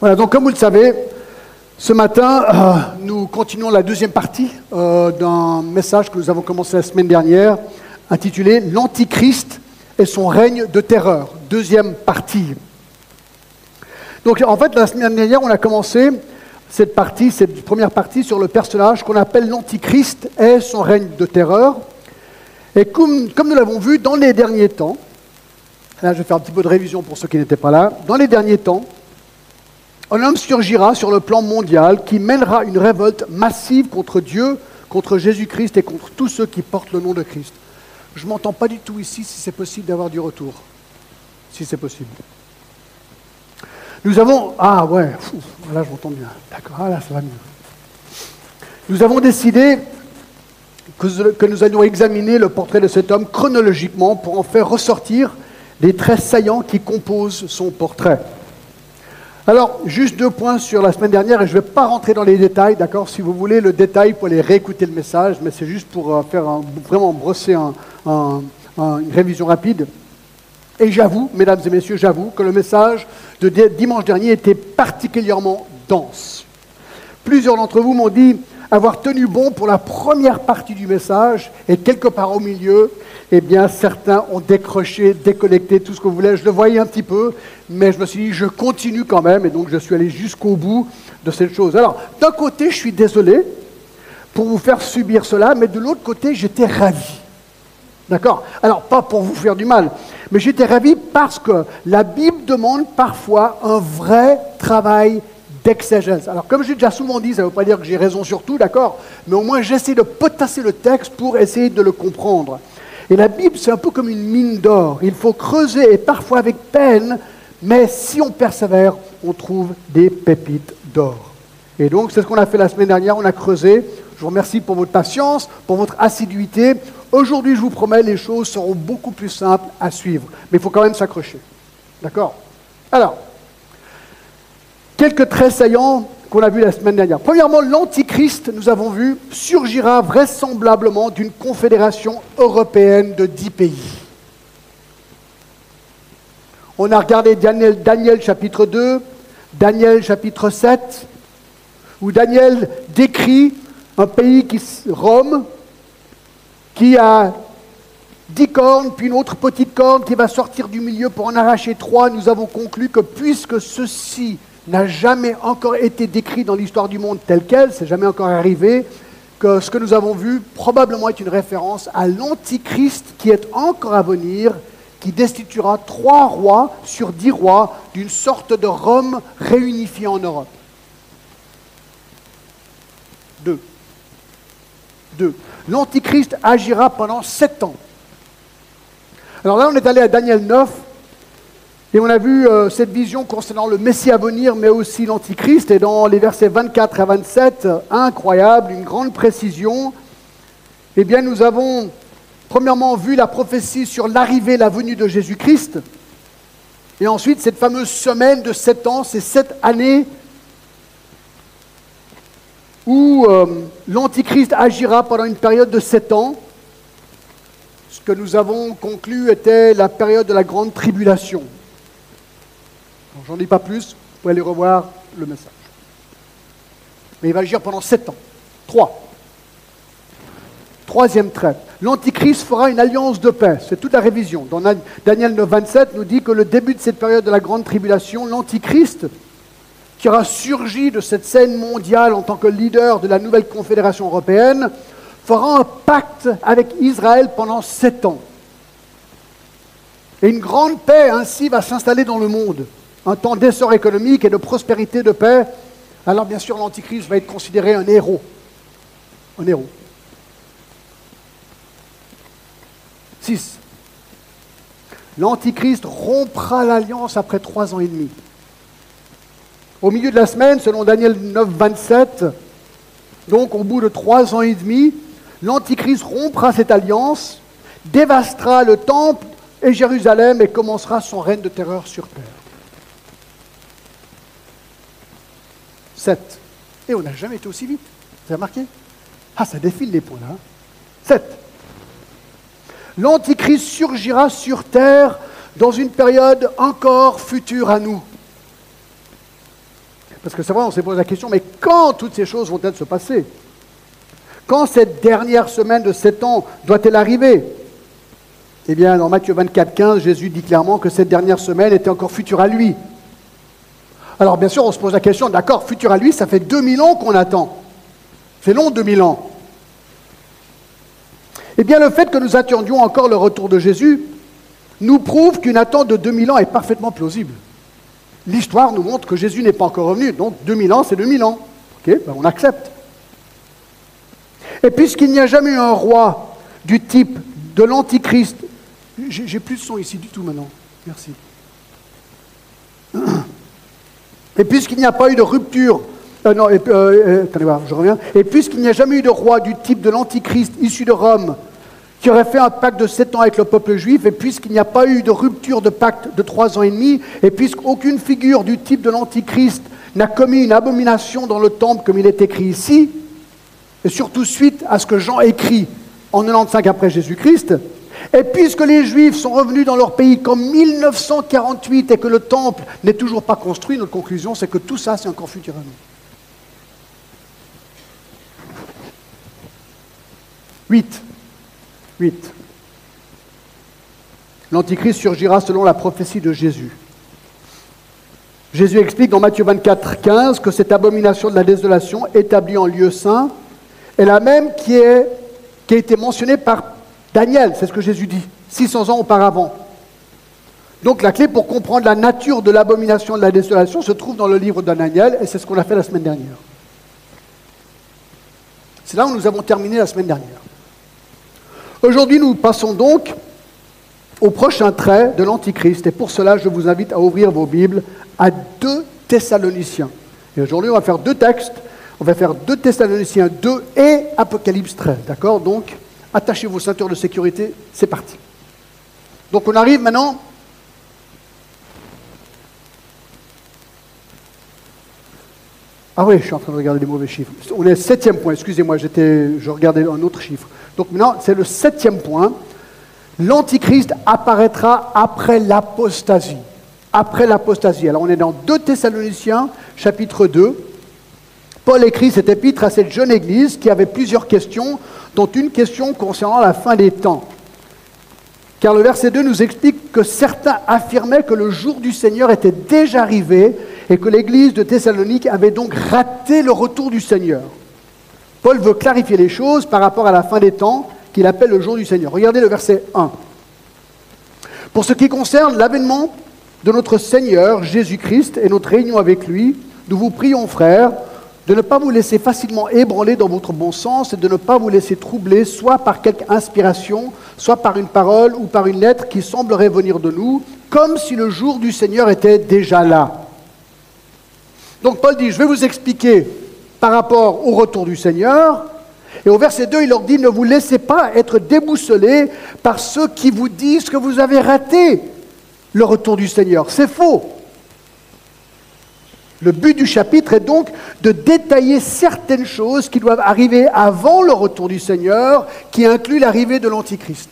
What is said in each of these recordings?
Voilà, donc comme vous le savez, ce matin, euh, nous continuons la deuxième partie euh, d'un message que nous avons commencé la semaine dernière, intitulé L'Antichrist et son règne de terreur. Deuxième partie. Donc en fait, la semaine dernière, on a commencé cette partie, cette première partie sur le personnage qu'on appelle l'Antichrist et son règne de terreur. Et comme, comme nous l'avons vu dans les derniers temps, là je vais faire un petit peu de révision pour ceux qui n'étaient pas là, dans les derniers temps, un homme surgira sur le plan mondial qui mènera une révolte massive contre Dieu, contre Jésus-Christ et contre tous ceux qui portent le nom de Christ. Je ne m'entends pas du tout ici si c'est possible d'avoir du retour. Si c'est possible. Nous avons... Ah ouais, là je m'entends bien. D'accord, ah, là ça va mieux. Nous avons décidé que, que nous allions examiner le portrait de cet homme chronologiquement pour en faire ressortir les traits saillants qui composent son portrait. Alors, juste deux points sur la semaine dernière, et je ne vais pas rentrer dans les détails, d'accord Si vous voulez le détail, pour aller réécouter le message, mais c'est juste pour euh, faire vraiment brosser une révision rapide. Et j'avoue, mesdames et messieurs, j'avoue que le message de dimanche dernier était particulièrement dense. Plusieurs d'entre vous m'ont dit avoir tenu bon pour la première partie du message, et quelque part au milieu, eh bien, certains ont décroché, déconnecté, tout ce que vous voulez. Je le voyais un petit peu, mais je me suis dit, je continue quand même, et donc je suis allé jusqu'au bout de cette chose. Alors, d'un côté, je suis désolé pour vous faire subir cela, mais de l'autre côté, j'étais ravi. D'accord? Alors, pas pour vous faire du mal, mais j'étais ravi parce que la Bible demande parfois un vrai travail Alors, comme j'ai déjà souvent dit, ça ne veut pas dire que j'ai raison sur tout, d'accord Mais au moins, j'essaie de potasser le texte pour essayer de le comprendre. Et la Bible, c'est un peu comme une mine d'or. Il faut creuser, et parfois avec peine, mais si on persévère, on trouve des pépites d'or. Et donc, c'est ce qu'on a fait la semaine dernière, on a creusé. Je vous remercie pour votre patience, pour votre assiduité. Aujourd'hui, je vous promets, les choses seront beaucoup plus simples à suivre. Mais il faut quand même s'accrocher. D'accord? Alors, quelques traits saillants qu'on a vu la semaine dernière. Premièrement, l'Antichrist, nous avons vu, surgira vraisemblablement d'une confédération européenne de dix pays. On a regardé Daniel, Daniel chapitre 2, Daniel chapitre 7, où Daniel décrit un pays qui, Rome, qui a dix cornes, puis une autre petite corne qui va sortir du milieu pour en arracher trois. Nous avons conclu que puisque ceci n'a jamais encore été décrit dans l'histoire du monde tel quel, c'est jamais encore arrivé, que ce que nous avons vu probablement est une référence à l'Antichrist qui est encore à venir, qui destituera trois rois sur dix rois d'une sorte de Rome réunifiée en Europe. Deux. Deux. L'Antichrist agira pendant sept ans. Alors là, on est allé à Daniel 9, et on a vu euh, cette vision concernant le Messie à venir, mais aussi l'Antichrist. Et dans les versets 24 à 27, incroyable, une grande précision. Eh bien, nous avons premièrement vu la prophétie sur l'arrivée, la venue de Jésus-Christ. Et ensuite, cette fameuse semaine de sept ans, ces sept années où euh, l'Antichrist agira pendant une période de sept ans. Ce que nous avons conclu était la période de la grande tribulation. J'en dis pas plus, vous pouvez aller revoir le message. Mais il va agir pendant sept ans. Trois. Troisième trait. L'Antichrist fera une alliance de paix. C'est toute la révision. Dans Daniel 9, 27 nous dit que le début de cette période de la grande tribulation, l'Antichrist, qui aura surgi de cette scène mondiale en tant que leader de la nouvelle confédération européenne, fera un pacte avec Israël pendant sept ans. Et une grande paix ainsi va s'installer dans le monde un temps d'essor économique et de prospérité, de paix, alors bien sûr l'Antichrist va être considéré un héros. Un héros. 6. L'Antichrist rompra l'alliance après trois ans et demi. Au milieu de la semaine, selon Daniel 9, 27, donc au bout de trois ans et demi, l'Antichrist rompra cette alliance, dévastera le temple et Jérusalem et commencera son règne de terreur sur terre. 7. Et on n'a jamais été aussi vite. Vous avez remarqué? Ah, ça défile les points là. 7. Hein. L'Antichrist surgira sur terre dans une période encore future à nous. Parce que c'est vrai, on s'est posé la question, mais quand toutes ces choses vont-elles se passer? Quand cette dernière semaine de sept ans doit-elle arriver? Eh bien, dans Matthieu 24, 15, Jésus dit clairement que cette dernière semaine était encore future à lui. Alors bien sûr, on se pose la question, d'accord, futur à lui, ça fait 2000 ans qu'on attend. C'est long 2000 ans. Eh bien, le fait que nous attendions encore le retour de Jésus nous prouve qu'une attente de 2000 ans est parfaitement plausible. L'histoire nous montre que Jésus n'est pas encore revenu, donc 2000 ans, c'est 2000 ans. Ok, ben, on accepte. Et puisqu'il n'y a jamais eu un roi du type de l'Antichrist, j'ai plus de son ici du tout maintenant. Merci. Et puisqu'il n'y a pas eu de rupture, euh, non, euh, euh, attendez je reviens. Et puisqu'il n'y a jamais eu de roi du type de l'Antichrist issu de Rome, qui aurait fait un pacte de sept ans avec le peuple juif, et puisqu'il n'y a pas eu de rupture de pacte de trois ans et demi, et puisqu'aucune figure du type de l'Antichrist n'a commis une abomination dans le temple comme il est écrit ici, et surtout suite à ce que Jean écrit en 95 après Jésus-Christ, et puisque les Juifs sont revenus dans leur pays qu'en 1948 et que le temple n'est toujours pas construit, notre conclusion c'est que tout ça c'est encore futur à nous. 8. 8. L'Antichrist surgira selon la prophétie de Jésus. Jésus explique dans Matthieu 24, 15 que cette abomination de la désolation établie en lieu saint est la même qui, qui a été mentionnée par Daniel, c'est ce que Jésus dit, 600 ans auparavant. Donc la clé pour comprendre la nature de l'abomination de la désolation se trouve dans le livre de Daniel, et c'est ce qu'on a fait la semaine dernière. C'est là où nous avons terminé la semaine dernière. Aujourd'hui, nous passons donc au prochain trait de l'Antichrist, et pour cela, je vous invite à ouvrir vos Bibles à 2 Thessaloniciens. Et aujourd'hui, on va faire deux textes. On va faire 2 Thessaloniciens 2 et Apocalypse 13. D'accord Donc, attachez vos ceintures de sécurité, c'est parti. Donc on arrive maintenant Ah oui, je suis en train de regarder les mauvais chiffres. On est septième point, excusez-moi, je regardais un autre chiffre. Donc maintenant, c'est le septième point. L'Antichrist apparaîtra après l'apostasie. Après l'apostasie. Alors on est dans 2 Thessaloniciens, chapitre 2. Paul écrit cet épître à cette jeune église qui avait plusieurs questions dont une question concernant la fin des temps. Car le verset 2 nous explique que certains affirmaient que le jour du Seigneur était déjà arrivé et que l'église de Thessalonique avait donc raté le retour du Seigneur. Paul veut clarifier les choses par rapport à la fin des temps qu'il appelle le jour du Seigneur. Regardez le verset 1. Pour ce qui concerne l'avènement de notre Seigneur Jésus-Christ et notre réunion avec lui, nous vous prions, frères, de ne pas vous laisser facilement ébranler dans votre bon sens et de ne pas vous laisser troubler soit par quelque inspiration, soit par une parole ou par une lettre qui semblerait venir de nous, comme si le jour du Seigneur était déjà là. Donc Paul dit, je vais vous expliquer par rapport au retour du Seigneur. Et au verset 2, il leur dit, ne vous laissez pas être déboussolés par ceux qui vous disent que vous avez raté le retour du Seigneur. C'est faux. Le but du chapitre est donc de détailler certaines choses qui doivent arriver avant le retour du Seigneur, qui inclut l'arrivée de l'Antichrist.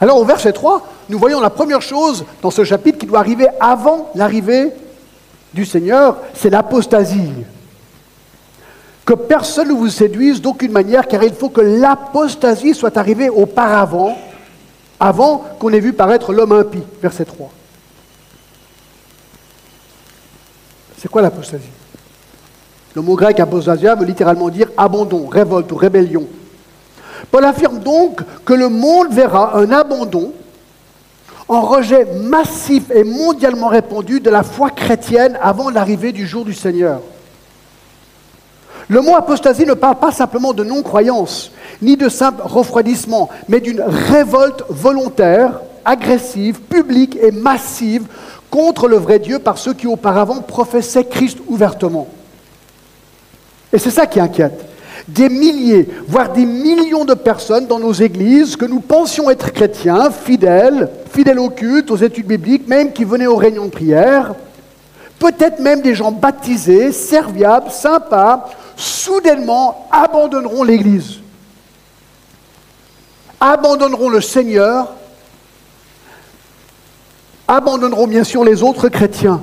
Alors au verset 3, nous voyons la première chose dans ce chapitre qui doit arriver avant l'arrivée du Seigneur, c'est l'apostasie. Que personne ne vous séduise d'aucune manière, car il faut que l'apostasie soit arrivée auparavant, avant qu'on ait vu paraître l'homme impie. Verset 3. C'est quoi l'apostasie? Le mot grec apostasia veut littéralement dire abandon, révolte ou rébellion. Paul affirme donc que le monde verra un abandon, un rejet massif et mondialement répandu de la foi chrétienne avant l'arrivée du jour du Seigneur. Le mot apostasie ne parle pas simplement de non-croyance, ni de simple refroidissement, mais d'une révolte volontaire, agressive, publique et massive contre le vrai Dieu par ceux qui auparavant professaient Christ ouvertement. Et c'est ça qui inquiète. Des milliers, voire des millions de personnes dans nos églises que nous pensions être chrétiens, fidèles, fidèles au culte, aux études bibliques, même qui venaient aux réunions de prière, peut-être même des gens baptisés, serviables, sympas, soudainement abandonneront l'Église, abandonneront le Seigneur abandonneront bien sûr les autres chrétiens.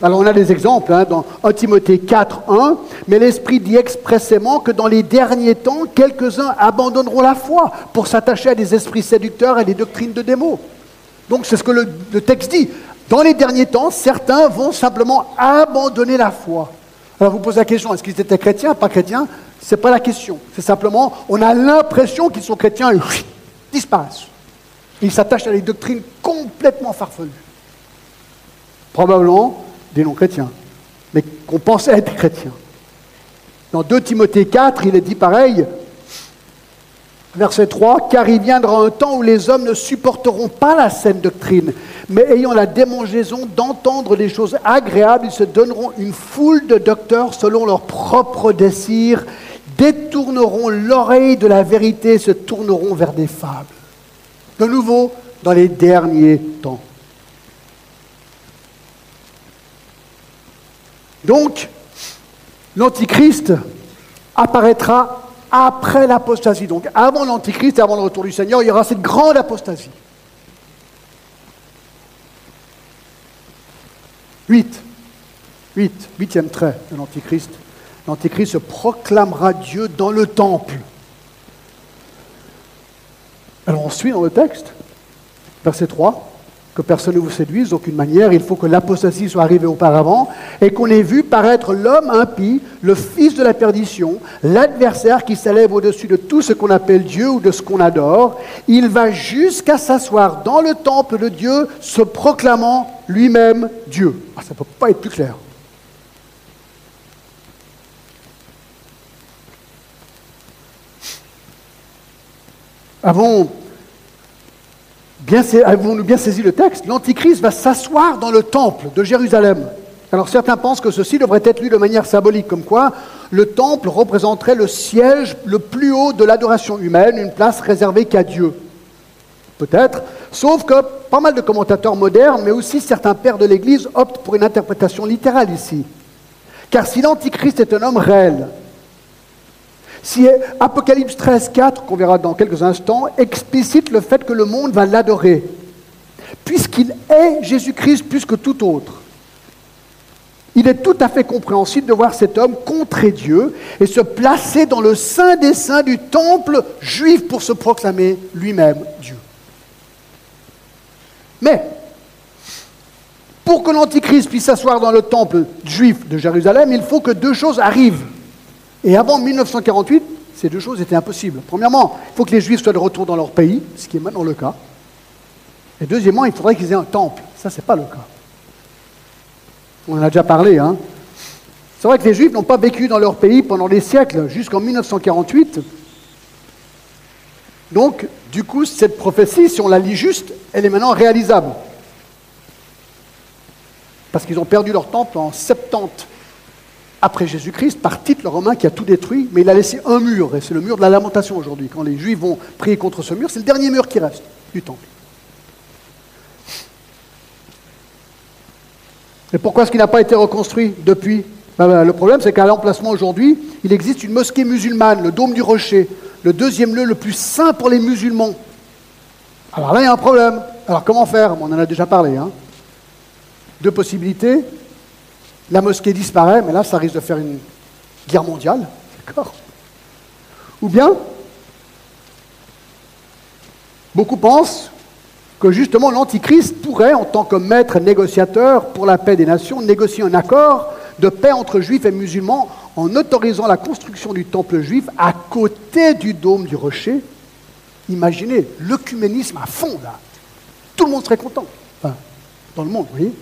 Alors on a des exemples hein, dans 1 Timothée 4, 1, mais l'Esprit dit expressément que dans les derniers temps, quelques-uns abandonneront la foi pour s'attacher à des esprits séducteurs et des doctrines de démos. Donc c'est ce que le, le texte dit. Dans les derniers temps, certains vont simplement abandonner la foi. Alors vous posez la question, est-ce qu'ils étaient chrétiens, pas chrétiens? Ce n'est pas la question. C'est simplement, on a l'impression qu'ils sont chrétiens et disparaissent. Ils s'attachent à des doctrines complètement farfelues. Probablement des non-chrétiens, mais qu'on pensait être chrétiens. Dans 2 Timothée 4, il est dit pareil, verset 3, car il viendra un temps où les hommes ne supporteront pas la saine doctrine, mais ayant la démangeaison d'entendre des choses agréables, ils se donneront une foule de docteurs selon leur propre désir, détourneront l'oreille de la vérité, se tourneront vers des fables. Nouveau, dans les derniers temps. Donc, l'Antichrist apparaîtra après l'apostasie. Donc, avant l'Antichrist et avant le retour du Seigneur, il y aura cette grande apostasie. 8. 8. Huitième trait de l'Antichrist. L'Antichrist se proclamera Dieu dans le temple. Alors on suit dans le texte, verset 3 que personne ne vous séduise d'aucune manière, il faut que l'apostasie soit arrivée auparavant et qu'on ait vu paraître l'homme impie, le fils de la perdition, l'adversaire qui s'élève au-dessus de tout ce qu'on appelle Dieu ou de ce qu'on adore. Il va jusqu'à s'asseoir dans le temple de Dieu, se proclamant lui-même Dieu. Ah, ça ne peut pas être plus clair. Avons-nous bien saisi le texte? L'Antichrist va s'asseoir dans le temple de Jérusalem. Alors certains pensent que ceci devrait être lu de manière symbolique, comme quoi le temple représenterait le siège le plus haut de l'adoration humaine, une place réservée qu'à Dieu. Peut-être, sauf que pas mal de commentateurs modernes, mais aussi certains pères de l'Église optent pour une interprétation littérale ici. Car si l'Antichrist est un homme réel, si Apocalypse 13, 4, qu'on verra dans quelques instants, explicite le fait que le monde va l'adorer, puisqu'il est Jésus-Christ plus que tout autre. Il est tout à fait compréhensible de voir cet homme contrer Dieu et se placer dans le saint des saints du temple juif pour se proclamer lui-même Dieu. Mais, pour que l'Antichrist puisse s'asseoir dans le temple juif de Jérusalem, il faut que deux choses arrivent. Et avant 1948, ces deux choses étaient impossibles. Premièrement, il faut que les Juifs soient de retour dans leur pays, ce qui est maintenant le cas. Et deuxièmement, il faudrait qu'ils aient un temple. Ça, ce n'est pas le cas. On en a déjà parlé. Hein. C'est vrai que les Juifs n'ont pas vécu dans leur pays pendant des siècles, jusqu'en 1948. Donc, du coup, cette prophétie, si on la lit juste, elle est maintenant réalisable. Parce qu'ils ont perdu leur temple en 70 après Jésus-Christ par Tite le Romain qui a tout détruit, mais il a laissé un mur, et c'est le mur de la lamentation aujourd'hui. Quand les Juifs vont prier contre ce mur, c'est le dernier mur qui reste du temple. Et pourquoi est-ce qu'il n'a pas été reconstruit depuis? Ben, ben, Le problème, c'est qu'à l'emplacement aujourd'hui, il existe une mosquée musulmane, le Dôme du Rocher, le deuxième lieu le plus saint pour les musulmans. Alors là, il y a un problème. Alors comment faire? On en a déjà parlé. Hein. Deux possibilités la mosquée disparaît, mais là, ça risque de faire une guerre mondiale. D'accord Ou bien, beaucoup pensent que justement l'Antichrist pourrait, en tant que maître négociateur pour la paix des nations, négocier un accord de paix entre juifs et musulmans en autorisant la construction du temple juif à côté du dôme du rocher. Imaginez l'œcuménisme à fond là. Tout le monde serait content. Enfin, dans le monde, vous voyez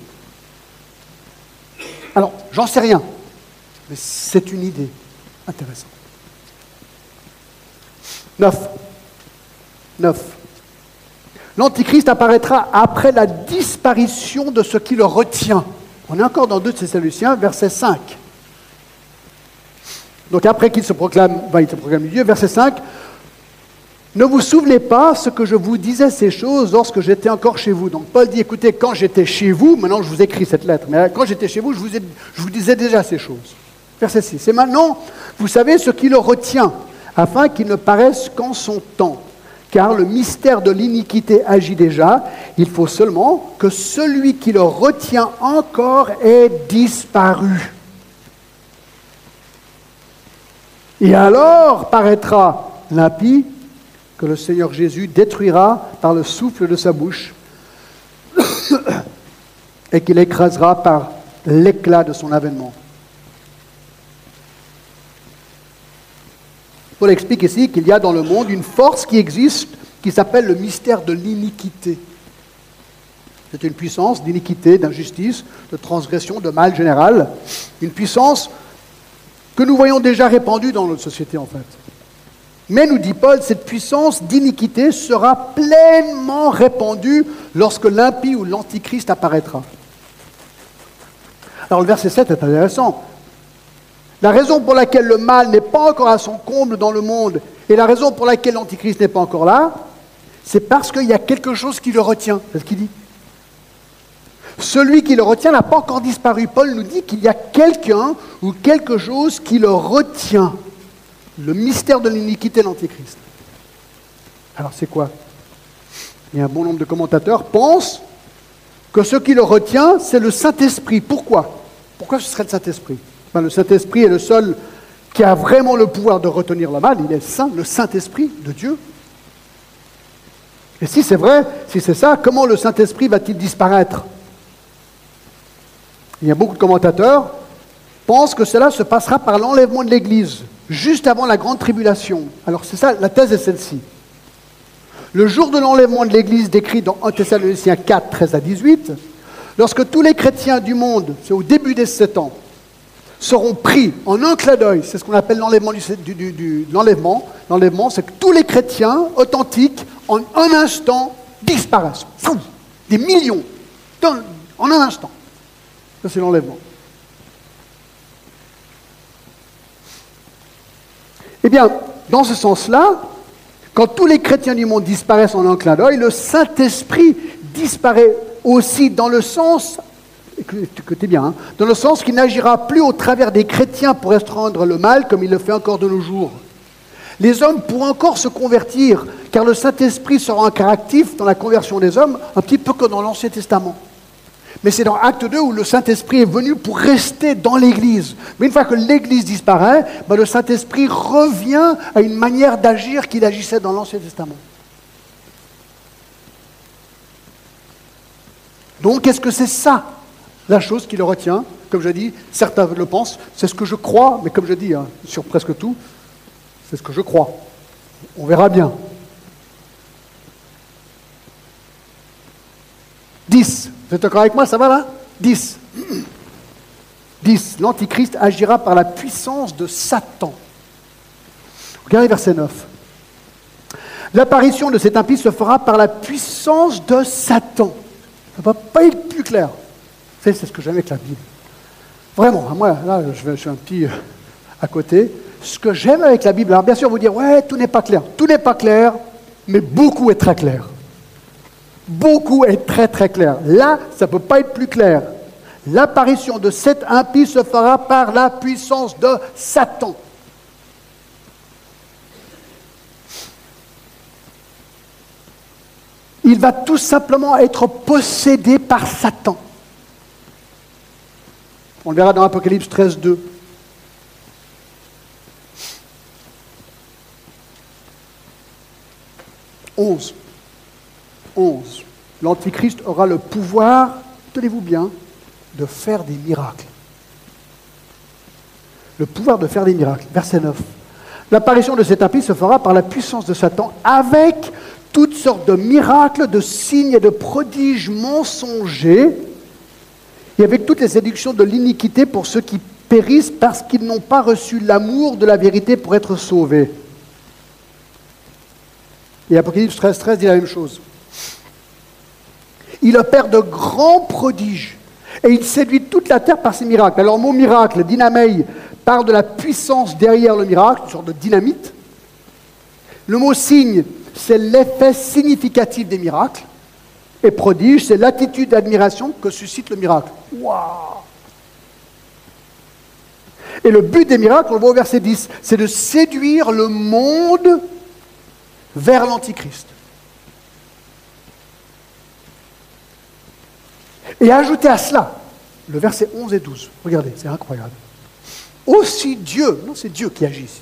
alors, j'en sais rien, mais c'est une idée intéressante. 9. 9. L'Antichrist apparaîtra après la disparition de ce qui le retient. On est encore dans 2 Thessaloniciens, verset 5. Donc après qu'il se proclame, il se proclame Dieu, verset 5, ne vous souvenez pas ce que je vous disais ces choses lorsque j'étais encore chez vous. Donc Paul dit, écoutez, quand j'étais chez vous, maintenant je vous écris cette lettre, mais quand j'étais chez vous, je vous, je vous disais déjà ces choses. Verset 6. Et maintenant, vous savez ce qui le retient, afin qu'il ne paraisse qu'en son temps. car le mystère de l'iniquité agit déjà. Il faut seulement que celui qui le retient encore ait disparu. Et alors paraîtra l'impie que le Seigneur Jésus détruira par le souffle de sa bouche et qu'il écrasera par l'éclat de son avènement. Paul explique ici qu'il y a dans le monde une force qui existe qui s'appelle le mystère de l'iniquité. C'est une puissance d'iniquité, d'injustice, de transgression, de mal général. Une puissance que nous voyons déjà répandue dans notre société en fait. Mais, nous dit Paul, cette puissance d'iniquité sera pleinement répandue lorsque l'impie ou l'antichrist apparaîtra. Alors le verset 7 est intéressant. La raison pour laquelle le mal n'est pas encore à son comble dans le monde et la raison pour laquelle l'Antichrist n'est pas encore là, c'est parce qu'il y a quelque chose qui le retient. C'est ce qu'il dit. Celui qui le retient n'a pas encore disparu. Paul nous dit qu'il y a quelqu'un ou quelque chose qui le retient. Le mystère de l'iniquité de l'Antichrist. Alors c'est quoi? Il y a un bon nombre de commentateurs pensent que ce qui le retient, c'est le Saint-Esprit. Pourquoi? Pourquoi ce serait le Saint-Esprit? Ben, le Saint-Esprit est le seul qui a vraiment le pouvoir de retenir le mal. Il est le Saint-Esprit de Dieu. Et si c'est vrai, si c'est ça, comment le Saint-Esprit va-t-il disparaître? Il y a beaucoup de commentateurs pensent que cela se passera par l'enlèvement de l'Église, juste avant la grande tribulation. Alors c'est ça, la thèse est celle-ci. Le jour de l'enlèvement de l'Église décrit dans 1 Thessaloniciens 4, 13 à 18, lorsque tous les chrétiens du monde, c'est au début des sept ans, seront pris en un clin d'œil. C'est ce qu'on appelle l'enlèvement, l'enlèvement, c'est que tous les chrétiens authentiques, en un instant, disparaissent. Des millions, en un instant. Ça, c'est l'enlèvement. Eh bien, dans ce sens-là, quand tous les chrétiens du monde disparaissent en un clin d'œil, le Saint-Esprit disparaît aussi dans le sens écoutez bien, hein, dans le sens qu'il n'agira plus au travers des chrétiens pour restreindre le mal comme il le fait encore de nos jours. Les hommes pourront encore se convertir, car le Saint-Esprit sera un actif dans la conversion des hommes, un petit peu comme dans l'Ancien Testament. Mais c'est dans Acte 2 où le Saint-Esprit est venu pour rester dans l'Église. Mais une fois que l'Église disparaît, ben, le Saint-Esprit revient à une manière d'agir qu'il agissait dans l'Ancien Testament. Donc, est-ce que c'est ça la chose qui le retient? Comme je dis, certains le pensent, c'est ce que je crois, mais comme je dis, hein, sur presque tout, c'est ce que je crois. On verra bien. 10. Vous êtes d'accord avec moi Ça va là? 10. 10. L'Antichrist agira par la puissance de Satan. Regardez verset 9. L'apparition de cet impie se fera par la puissance de Satan. Ça ne va pas être plus clair c'est ce que j'aime avec la Bible. Vraiment, moi, là, je, suis un petit euh, à côté. Ce que j'aime avec la Bible, alors bien sûr, vous dire, ouais, tout n'est pas clair. Tout n'est pas clair, mais beaucoup est très clair. Beaucoup est très très clair. Là, ça ne peut pas être plus clair. L'apparition de cet impie se fera par la puissance de Satan. Il va tout simplement être possédé par Satan. On le verra dans Apocalypse 13, 2. Onze. Onze. L'Antichrist aura le pouvoir, tenez-vous bien, de faire des miracles. Le pouvoir de faire des miracles. Verset 9. L'apparition de cet impie se fera par la puissance de Satan avec toutes sortes de miracles, de signes et de prodiges mensongers et avec toutes les séductions de l'iniquité pour ceux qui périssent parce qu'ils n'ont pas reçu l'amour de la vérité pour être sauvés. Et Apocalypse 13, 13 dit la même chose. Il opère de grands prodiges et il séduit toute la terre par ses miracles. Alors, mon miracle, dynamei, parle de la puissance derrière le miracle, une sorte de dynamite. Le mot signe, c'est l'effet significatif des miracles. Et prodige, c'est l'attitude d'admiration que suscite le miracle. Waouh Et le but des miracles, on le voit au verset 10, c'est de séduire le monde vers l'Antichrist. Et ajoutez à cela le verset 11 et 12. Regardez, c'est incroyable. Aussi Dieu, non c'est Dieu qui agit ici,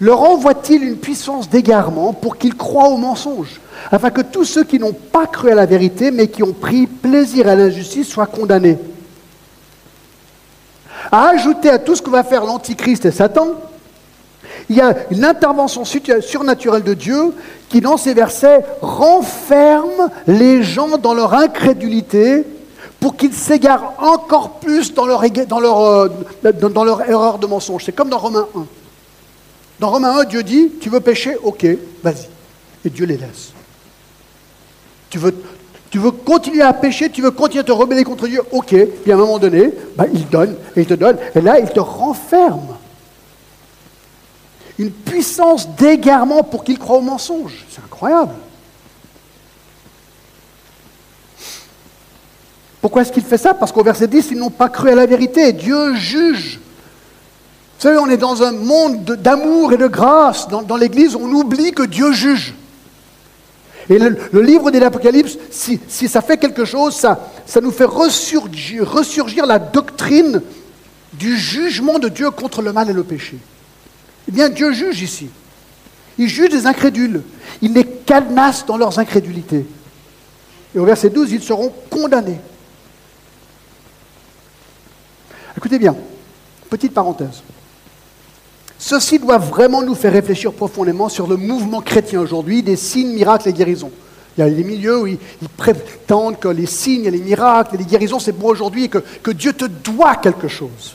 leur envoie-t-il une puissance d'égarement pour qu'ils croient au mensonge, afin que tous ceux qui n'ont pas cru à la vérité, mais qui ont pris plaisir à l'injustice, soient condamnés? À ajouter à tout ce que va faire l'Antichrist et Satan, il y a une intervention surnaturelle de Dieu qui, dans ces versets, renferme les gens dans leur incrédulité pour qu'ils s'égarent encore plus euh, dans leur erreur de mensonge. C'est comme dans Romains 1. Dans Romains 1, Dieu dit, tu veux pécher Ok, vas-y. Et Dieu les laisse. Tu veux, tu veux continuer à pécher, tu veux continuer à te rebeller contre Dieu Ok. Puis à un moment donné, bah, il donne, et il te donne, et là, il te renferme. Une puissance d'égarement pour qu'il croit au mensonge. C'est incroyable. Pourquoi est-ce qu'il fait ça Parce qu'au verset 10, ils n'ont pas cru à la vérité. Dieu juge. Vous savez, on est dans un monde d'amour et de grâce. Dans, l'Église, on oublie que Dieu juge. Et le, livre de l'Apocalypse, si, ça fait quelque chose, ça, nous fait ressurgir, ressurgir la doctrine du jugement de Dieu contre le mal et le péché. Eh bien, Dieu juge ici. Il juge des incrédules. Il les cadenasse dans leurs incrédulités. Et au verset 12, ils seront condamnés. Écoutez bien, petite parenthèse. Ceci doit vraiment nous faire réfléchir profondément sur le mouvement chrétien aujourd'hui des signes, miracles et guérisons. Il y a des milieux où ils, prétendent que les signes et les miracles et les guérisons, c'est bon aujourd'hui que, Dieu te doit quelque chose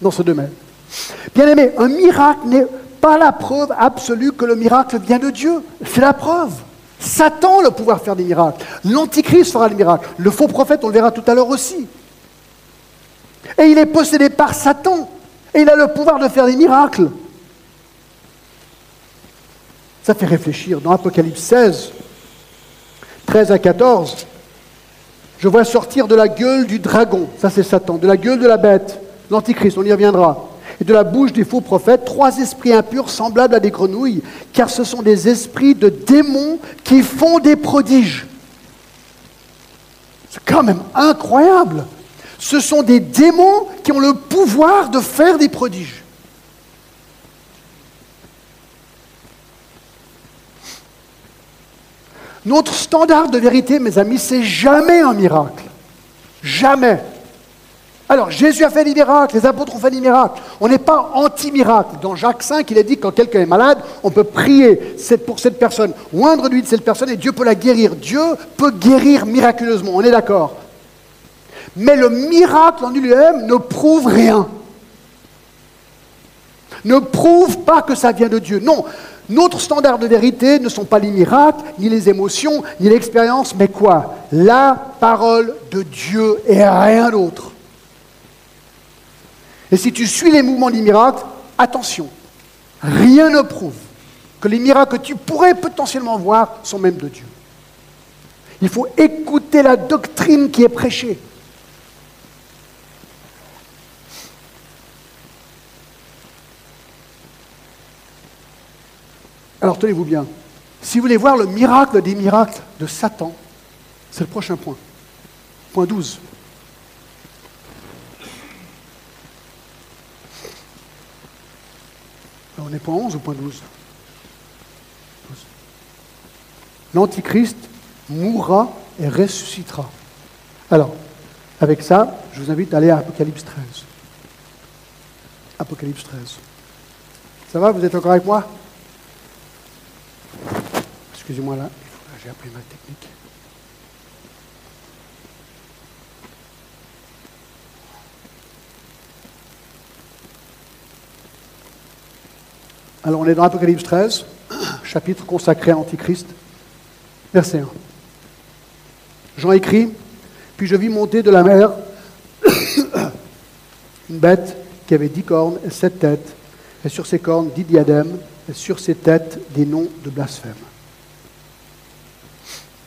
dans ce domaine. Bien aimé, un miracle n'est pas la preuve absolue que le miracle vient de Dieu. C'est la preuve. Satan le pouvoir faire des miracles. L'Antichrist fera des miracles. Le faux prophète, on le verra tout à l'heure aussi. Et il est possédé par Satan. Et il a le pouvoir de faire des miracles. Ça fait réfléchir. Dans Apocalypse 16, 13 à 14, je vois sortir de la gueule du dragon, ça c'est Satan, de la gueule de la bête, l'Antichrist, on y reviendra, et de la bouche des faux prophètes, trois esprits impurs semblables à des grenouilles, car ce sont des esprits de démons qui font des prodiges. C'est quand même incroyable. Ce sont des démons qui ont le pouvoir de faire des prodiges. Notre standard de vérité, mes amis, c'est jamais un miracle. Jamais. Alors, Jésus a fait des miracles, les apôtres ont fait des miracles. On n'est pas anti-miracle. Dans Jacques 5, il a dit que quand quelqu'un est malade, on peut prier pour cette personne, oindre lui de cette personne, et Dieu peut la guérir. Dieu peut guérir miraculeusement, on est d'accord. Mais le miracle en lui-même ne prouve rien. Ne prouve pas que ça vient de Dieu. Non, notre standard de vérité ne sont pas les miracles, ni les émotions, ni l'expérience, mais quoi? La parole de Dieu et rien d'autre. Et si tu suis les mouvements des miracles, attention, rien ne prouve que les miracles que tu pourrais potentiellement voir sont même de Dieu. Il faut écouter la doctrine qui est prêchée. Alors tenez-vous bien, si vous voulez voir le miracle des miracles de Satan, c'est le prochain point. Point 12. on est point 11 ou point 12 L'Antichrist mourra et ressuscitera. Alors, avec ça, je vous invite à aller à Apocalypse 13. Apocalypse 13. Ça va? Vous êtes encore avec moi? Excusez-moi là, j'ai appris ma technique. Alors on est dans Apocalypse 13, chapitre consacré à l'Antichrist, verset 1. Jean écrit, puis je vis monter de la mer une bête qui avait dix cornes et sept têtes, et sur ses cornes dix diadèmes, et sur ses têtes des noms de blasphème.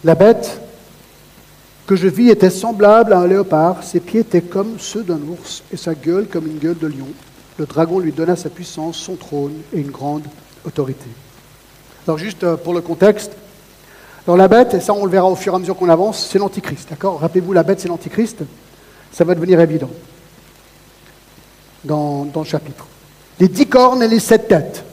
La bête que je vis était semblable à un léopard, ses pieds étaient comme ceux d'un ours et sa gueule comme une gueule de lion. Le dragon lui donna sa puissance, son trône et une grande autorité. Alors juste euh, pour le contexte, alors la bête, et ça on le verra au fur et à mesure qu'on avance, c'est l'antichrist, d'accord? Rappelez-vous, la bête c'est l'antichrist, ça va devenir évident dans, dans le chapitre. Les dix cornes et les sept têtes.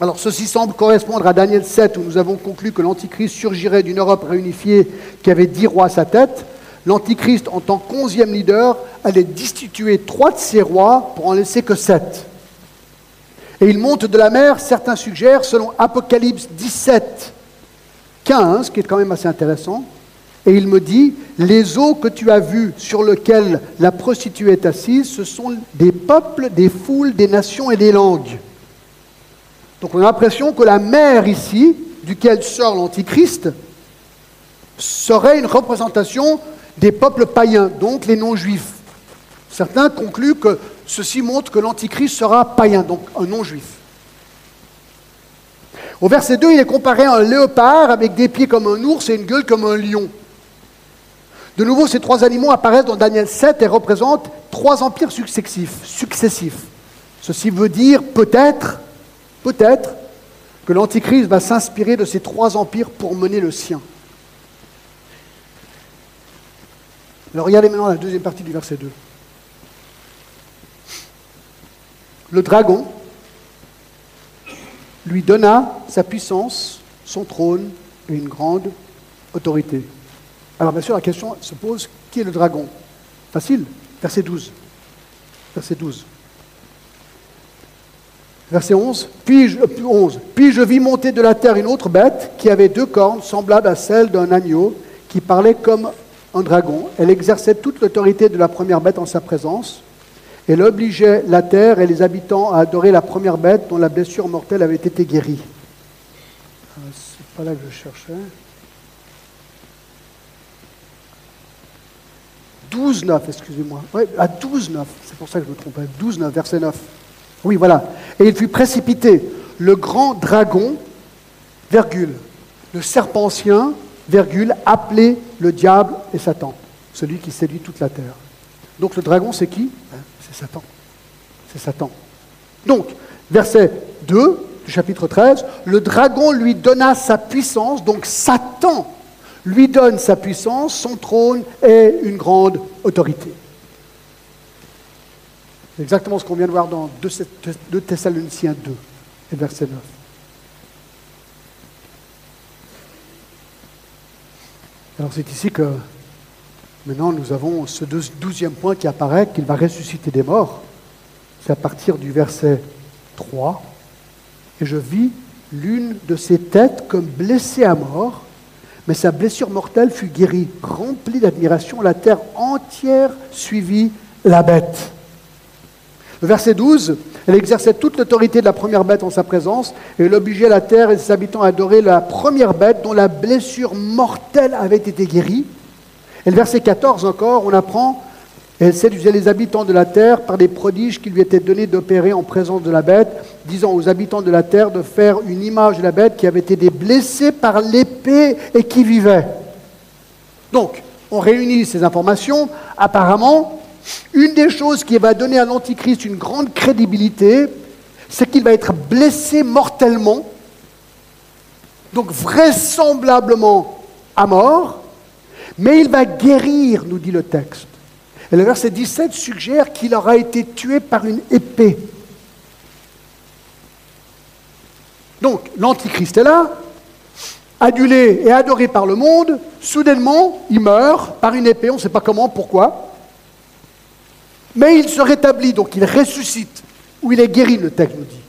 Alors ceci semble correspondre à Daniel 7 où nous avons conclu que l'Antichrist surgirait d'une Europe réunifiée qui avait dix rois à sa tête. L'Antichrist, en tant qu'onzième leader, allait destituer trois de ses rois pour en laisser que sept. Et il monte de la mer, certains suggèrent, selon Apocalypse 17, 15, qui est quand même assez intéressant, et il me dit, les eaux que tu as vues sur lesquelles la prostituée est assise, ce sont des peuples, des foules, des nations et des langues. Donc on a l'impression que la mer ici, duquel sort l'Antichrist, serait une représentation des peuples païens, donc les non-juifs. Certains concluent que ceci montre que l'Antichrist sera païen, donc un non-juif. Au verset 2, il est comparé à un léopard avec des pieds comme un ours et une gueule comme un lion. De nouveau, ces trois animaux apparaissent dans Daniel 7 et représentent trois empires successifs. successifs. Ceci veut dire peut-être, peut-être, que l'Antichrist va s'inspirer de ces trois empires pour mener le sien. Alors regardez maintenant la deuxième partie du verset 2. Le dragon lui donna sa puissance, son trône et une grande autorité. Alors bien sûr, la question se pose, qui est le dragon? Facile, verset 12. Verset 12. Verset 11 puis je, 11. Puis je vis monter de la terre une autre bête qui avait deux cornes semblables à celles d'un agneau, qui parlait comme un dragon. Elle exerçait toute l'autorité de la première bête en sa présence. Elle obligeait la terre et les habitants à adorer la première bête dont la blessure mortelle avait été guérie. Ah, c'est pas là que je cherchais. 12, 9, excusez-moi. Oui, à 12, 9, c'est pour ça que je me trompais. 12, 9, verset 9. Oui, voilà. Et il fut précipité, le grand dragon, virgule, le serpent ancien, virgule, appelé le diable et Satan, celui qui séduit toute la terre. Donc le dragon, c'est qui? Hein, C'est Satan. C'est Satan. Donc, verset 2 du chapitre 13, le dragon lui donna sa puissance, donc Satan lui donne sa puissance, son trône et une grande autorité. C'est exactement ce qu'on vient de voir dans 2 Thessaloniciens 2 et verset 9. Alors c'est ici que maintenant nous avons ce douzième point qui apparaît, qu'il va ressusciter des morts. C'est à partir du verset 3. Et je vis l'une de ses têtes comme blessée à mort, mais sa blessure mortelle fut guérie. Remplie d'admiration, la terre entière suivit la bête. Verset 12, elle exerçait toute l'autorité de la première bête en sa présence et elle obligeait la terre et ses habitants à adorer la première bête dont la blessure mortelle avait été guérie. Et le verset 14 encore, on apprend, elle séduisait les habitants de la terre par des prodiges qui lui étaient donnés d'opérer en présence de la bête, disant aux habitants de la terre de faire une image de la bête qui avait été blessée par l'épée et qui vivait. Donc, on réunit ces informations. Apparemment, une des choses qui va donner à l'Antichrist une grande crédibilité, c'est qu'il va être blessé mortellement, donc vraisemblablement à mort, mais il va guérir, nous dit le texte. Et le verset 17 suggère qu'il aura été tué par une épée. Donc l'Antichrist est là, adulé et adoré par le monde, soudainement il meurt par une épée, on ne sait pas comment, pourquoi. Mais il se rétablit, donc il ressuscite, ou il est guéri, le texte nous dit.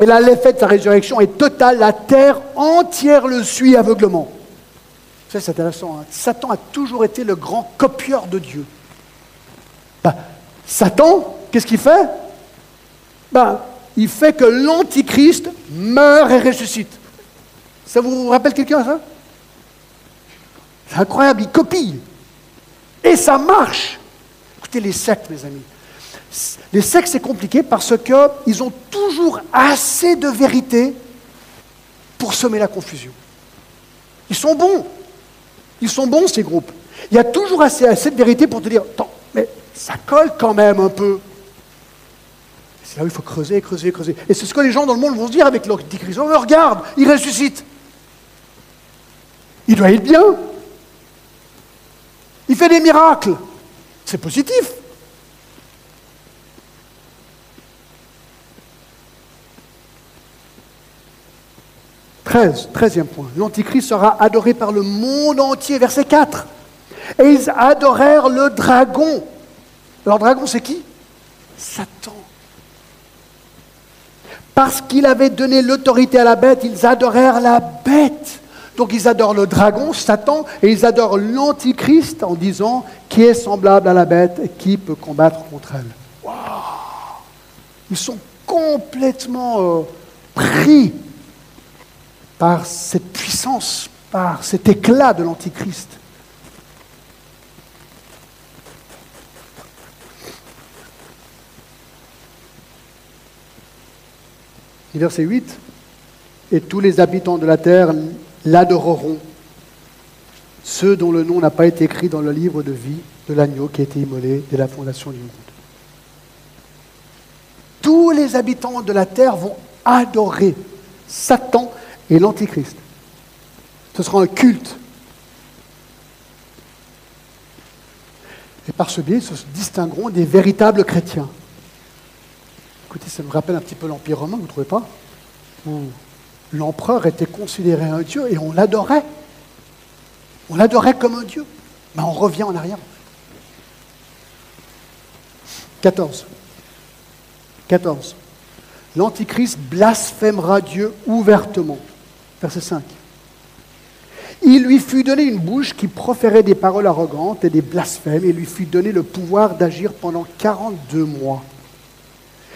Et là, l'effet de sa résurrection est total, la terre entière le suit aveuglement. Ça, c'est intéressant. Hein. Satan a toujours été le grand copieur de Dieu. Ben, Satan, qu'est-ce qu'il fait? Ben, Il fait que l'Antichrist meurt et ressuscite. Ça vous rappelle quelqu'un, ça? C'est incroyable, il copie. Et ça marche. Écoutez, les sectes, mes amis. Les sectes, c'est compliqué parce qu'ils ont toujours assez de vérité pour semer la confusion. Ils sont bons. Ils sont bons, ces groupes. Il y a toujours assez, de vérité pour te dire, attends, mais ça colle quand même un peu. C'est là où il faut creuser, creuser, creuser. Et c'est ce que les gens dans le monde vont se dire avec l'antichrist. Oh, regarde, il ressuscite. Il doit être bien. Fait des miracles. C'est positif. Treize, treizième point. L'Antichrist sera adoré par le monde entier. Verset 4. Et ils adorèrent le dragon. Alors, dragon, c'est qui? Satan. Parce qu'il avait donné l'autorité à la bête, ils adorèrent la bête. Donc ils adorent le dragon, Satan, et ils adorent l'antichrist en disant qui est semblable à la bête et qui peut combattre contre elle? Ils sont complètement euh, pris par cette puissance, par cet éclat de l'antichrist. verset 8, et tous les habitants de la terre l'adoreront, ceux dont le nom n'a pas été écrit dans le livre de vie de l'agneau qui a été immolé dès la fondation du monde. Tous les habitants de la terre vont adorer Satan et l'Antichrist. Ce sera un culte. Et par ce biais, ils se distingueront des véritables chrétiens. Écoutez, ça me rappelle un petit peu l'Empire romain, vous ne trouvez pas? L'empereur était considéré un dieu et on l'adorait. On l'adorait comme un dieu. Mais on revient en arrière. 14. 14. L'Antichrist blasphémera Dieu ouvertement. Verset 5. Il lui fut donné une bouche qui proférait des paroles arrogantes et des blasphèmes, et lui fut donné le pouvoir d'agir pendant 42 mois.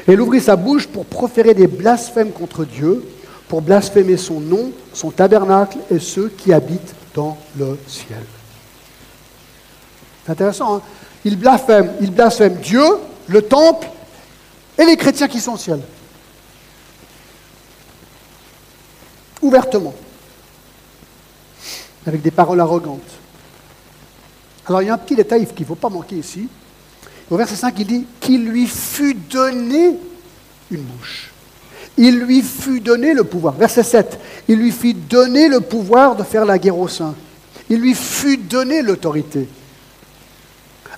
Il ouvrit sa bouche pour proférer des blasphèmes contre Dieu, pour blasphémer son nom, son tabernacle et ceux qui habitent dans le ciel. C'est intéressant, hein il blasphème, il blasphème Dieu, le temple et les chrétiens qui sont au ciel. Ouvertement. Avec des paroles arrogantes. Alors il y a un petit détail qu'il ne faut pas manquer ici. Au verset 5, il dit qu'il lui fut donné une bouche. Il lui fut donné le pouvoir. Verset 7, il lui fut donné le pouvoir de faire la guerre aux saints. Il lui fut donné l'autorité.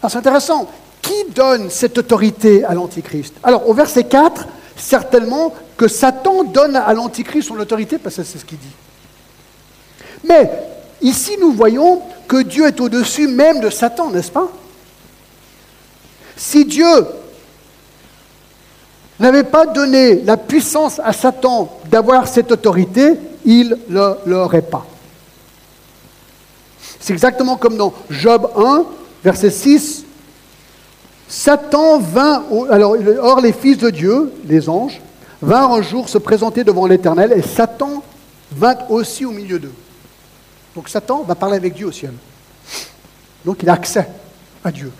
Alors c'est intéressant. Qui donne cette autorité à l'Antichrist? Alors au verset 4, certainement que Satan donne à l'Antichrist son autorité, parce que c'est ce qu'il dit. Mais ici nous voyons que Dieu est au-dessus même de Satan, n'est-ce pas? Si Dieu n'avait pas donné la puissance à Satan d'avoir cette autorité, il ne l'aurait pas. C'est exactement comme dans Job 1, verset 6. Satan vint, alors, or les fils de Dieu, les anges, vinrent un jour se présenter devant l'Éternel et Satan vint aussi au milieu d'eux. Donc Satan va parler avec Dieu au ciel. Donc il a accès à Dieu.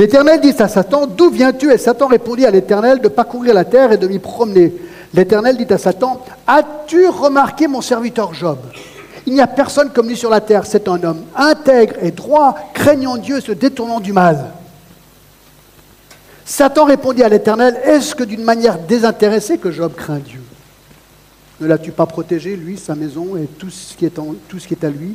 L'Éternel dit à Satan, D'où viens-tu Et Satan répondit à l'Éternel de parcourir la terre et de m'y promener. L'Éternel dit à Satan, As-tu remarqué mon serviteur Job Il n'y a personne comme lui sur la terre, c'est un homme intègre et droit, craignant Dieu se détournant du mal. Satan répondit à l'Éternel, Est-ce que d'une manière désintéressée que Job craint Dieu Ne l'as-tu pas protégé, lui, sa maison et tout ce qui est, tout ce qui est à lui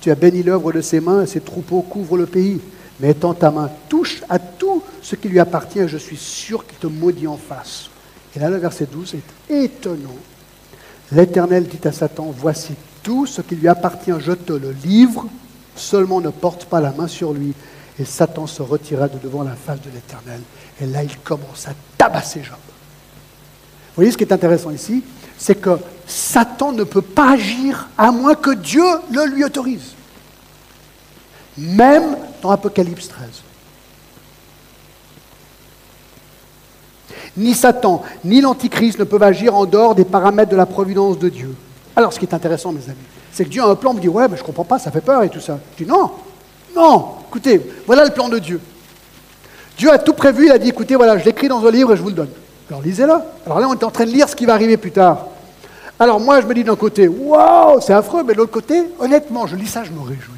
Tu as béni l'œuvre de ses mains et ses troupeaux couvrent le pays mais étant ta main touche à tout ce qui lui appartient, je suis sûr qu'il te maudit en face. Et là, le verset 12 est étonnant. L'Éternel dit à Satan, voici tout ce qui lui appartient, je te le livre, seulement ne porte pas la main sur lui. Et Satan se retira de devant la face de l'Éternel. Et là, il commence à tabasser Job. Vous voyez ce qui est intéressant ici? C'est que Satan ne peut pas agir à moins que Dieu le lui autorise même dans Apocalypse 13. Ni Satan, ni l'Antichrist ne peuvent agir en dehors des paramètres de la providence de Dieu. Alors, ce qui est intéressant, mes amis, c'est que Dieu a un plan, me dit, ouais, mais je ne comprends pas, ça fait peur et tout ça. Je dis, non, non, écoutez, voilà le plan de Dieu. Dieu a tout prévu, il a dit, écoutez, voilà, je l'écris dans un livre et je vous le donne. Alors, lisez-le. Alors là, on est en train de lire ce qui va arriver plus tard. Alors, moi, je me dis d'un côté, waouh, c'est affreux, mais de l'autre côté, honnêtement, je lis ça, je me réjouis.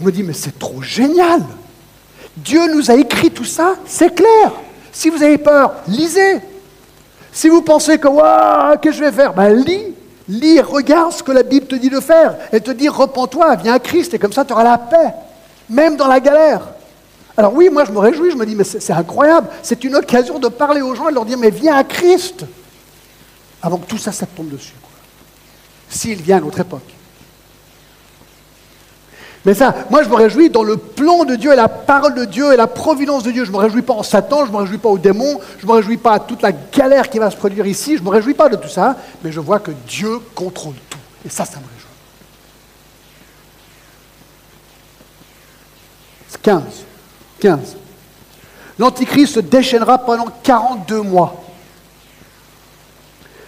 Je me dis, mais c'est trop génial. Dieu nous a écrit tout ça, c'est clair. Si vous avez peur, lisez. Si vous pensez que, waouh, qu'est-ce que je vais faire Ben lis. Lis, regarde ce que la Bible te dit de faire. Elle te dit, repens-toi, viens à Christ, et comme ça, tu auras la paix, même dans la galère. Alors oui, moi je me réjouis, je me dis, mais c'est incroyable, c'est une occasion de parler aux gens et de leur dire, mais viens à Christ, avant que tout ça, ça te tombe dessus. S'il vient à notre époque. Mais ça, moi je me réjouis dans le plan de Dieu et la parole de Dieu et la providence de Dieu. Je ne me réjouis pas en Satan, je ne me réjouis pas aux démons, je ne me réjouis pas à toute la galère qui va se produire ici, je ne me réjouis pas de tout ça, mais je vois que Dieu contrôle tout. Et ça, ça me réjouit. 15. 15. L'Antichrist se déchaînera pendant 42 mois.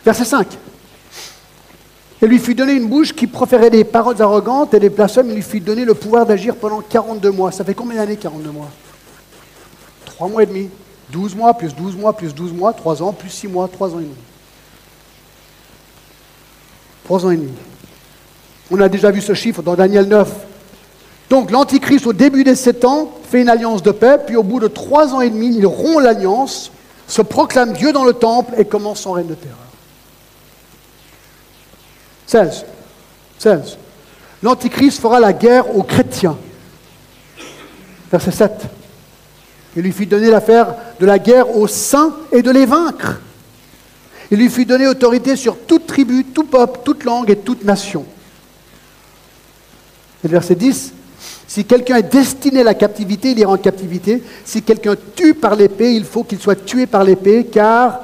Verset 5. Et lui fut donné une bouche qui proférait des paroles arrogantes et des blasphèmes. Il lui fut donné le pouvoir d'agir pendant 42 mois. Ça fait combien d'années 42 mois? 3 mois et demi. 12 mois, plus 12 mois, plus 12 mois, 3 ans, plus 6 mois, 3 ans et demi. 3 ans et demi. On a déjà vu ce chiffre dans Daniel 9. Donc l'Antichrist, au début des 7 ans, fait une alliance de paix, puis au bout de 3 ans et demi, il rompt l'alliance, se proclame Dieu dans le temple et commence son règne de terreur. 16. 16. L'Antichrist fera la guerre aux chrétiens. Verset 7. Il lui fit donner l'affaire de la guerre aux saints et de les vaincre. Il lui fit donner autorité sur toute tribu, tout peuple, toute langue et toute nation. Et verset 10, si quelqu'un est destiné à la captivité, il ira en captivité. Si quelqu'un tue par l'épée, il faut qu'il soit tué par l'épée, car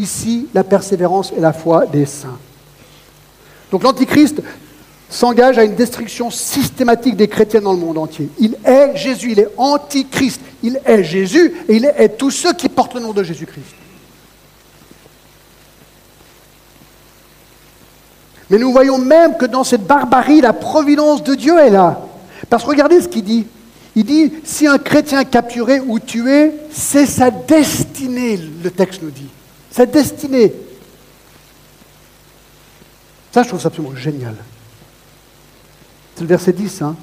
ici la persévérance et la foi des saints. Donc l'Antichrist s'engage à une destruction systématique des chrétiens dans le monde entier. Il est Jésus, il est Antichrist, il est Jésus et il est tous ceux qui portent le nom de Jésus-Christ. Mais nous voyons même que dans cette barbarie, la providence de Dieu est là. Parce que regardez ce qu'il dit. Il dit, si un chrétien est capturé ou tué, c'est sa destinée, le texte nous dit. Sa destinée. Ça, je trouve ça absolument génial. C'est le verset 10. Hein.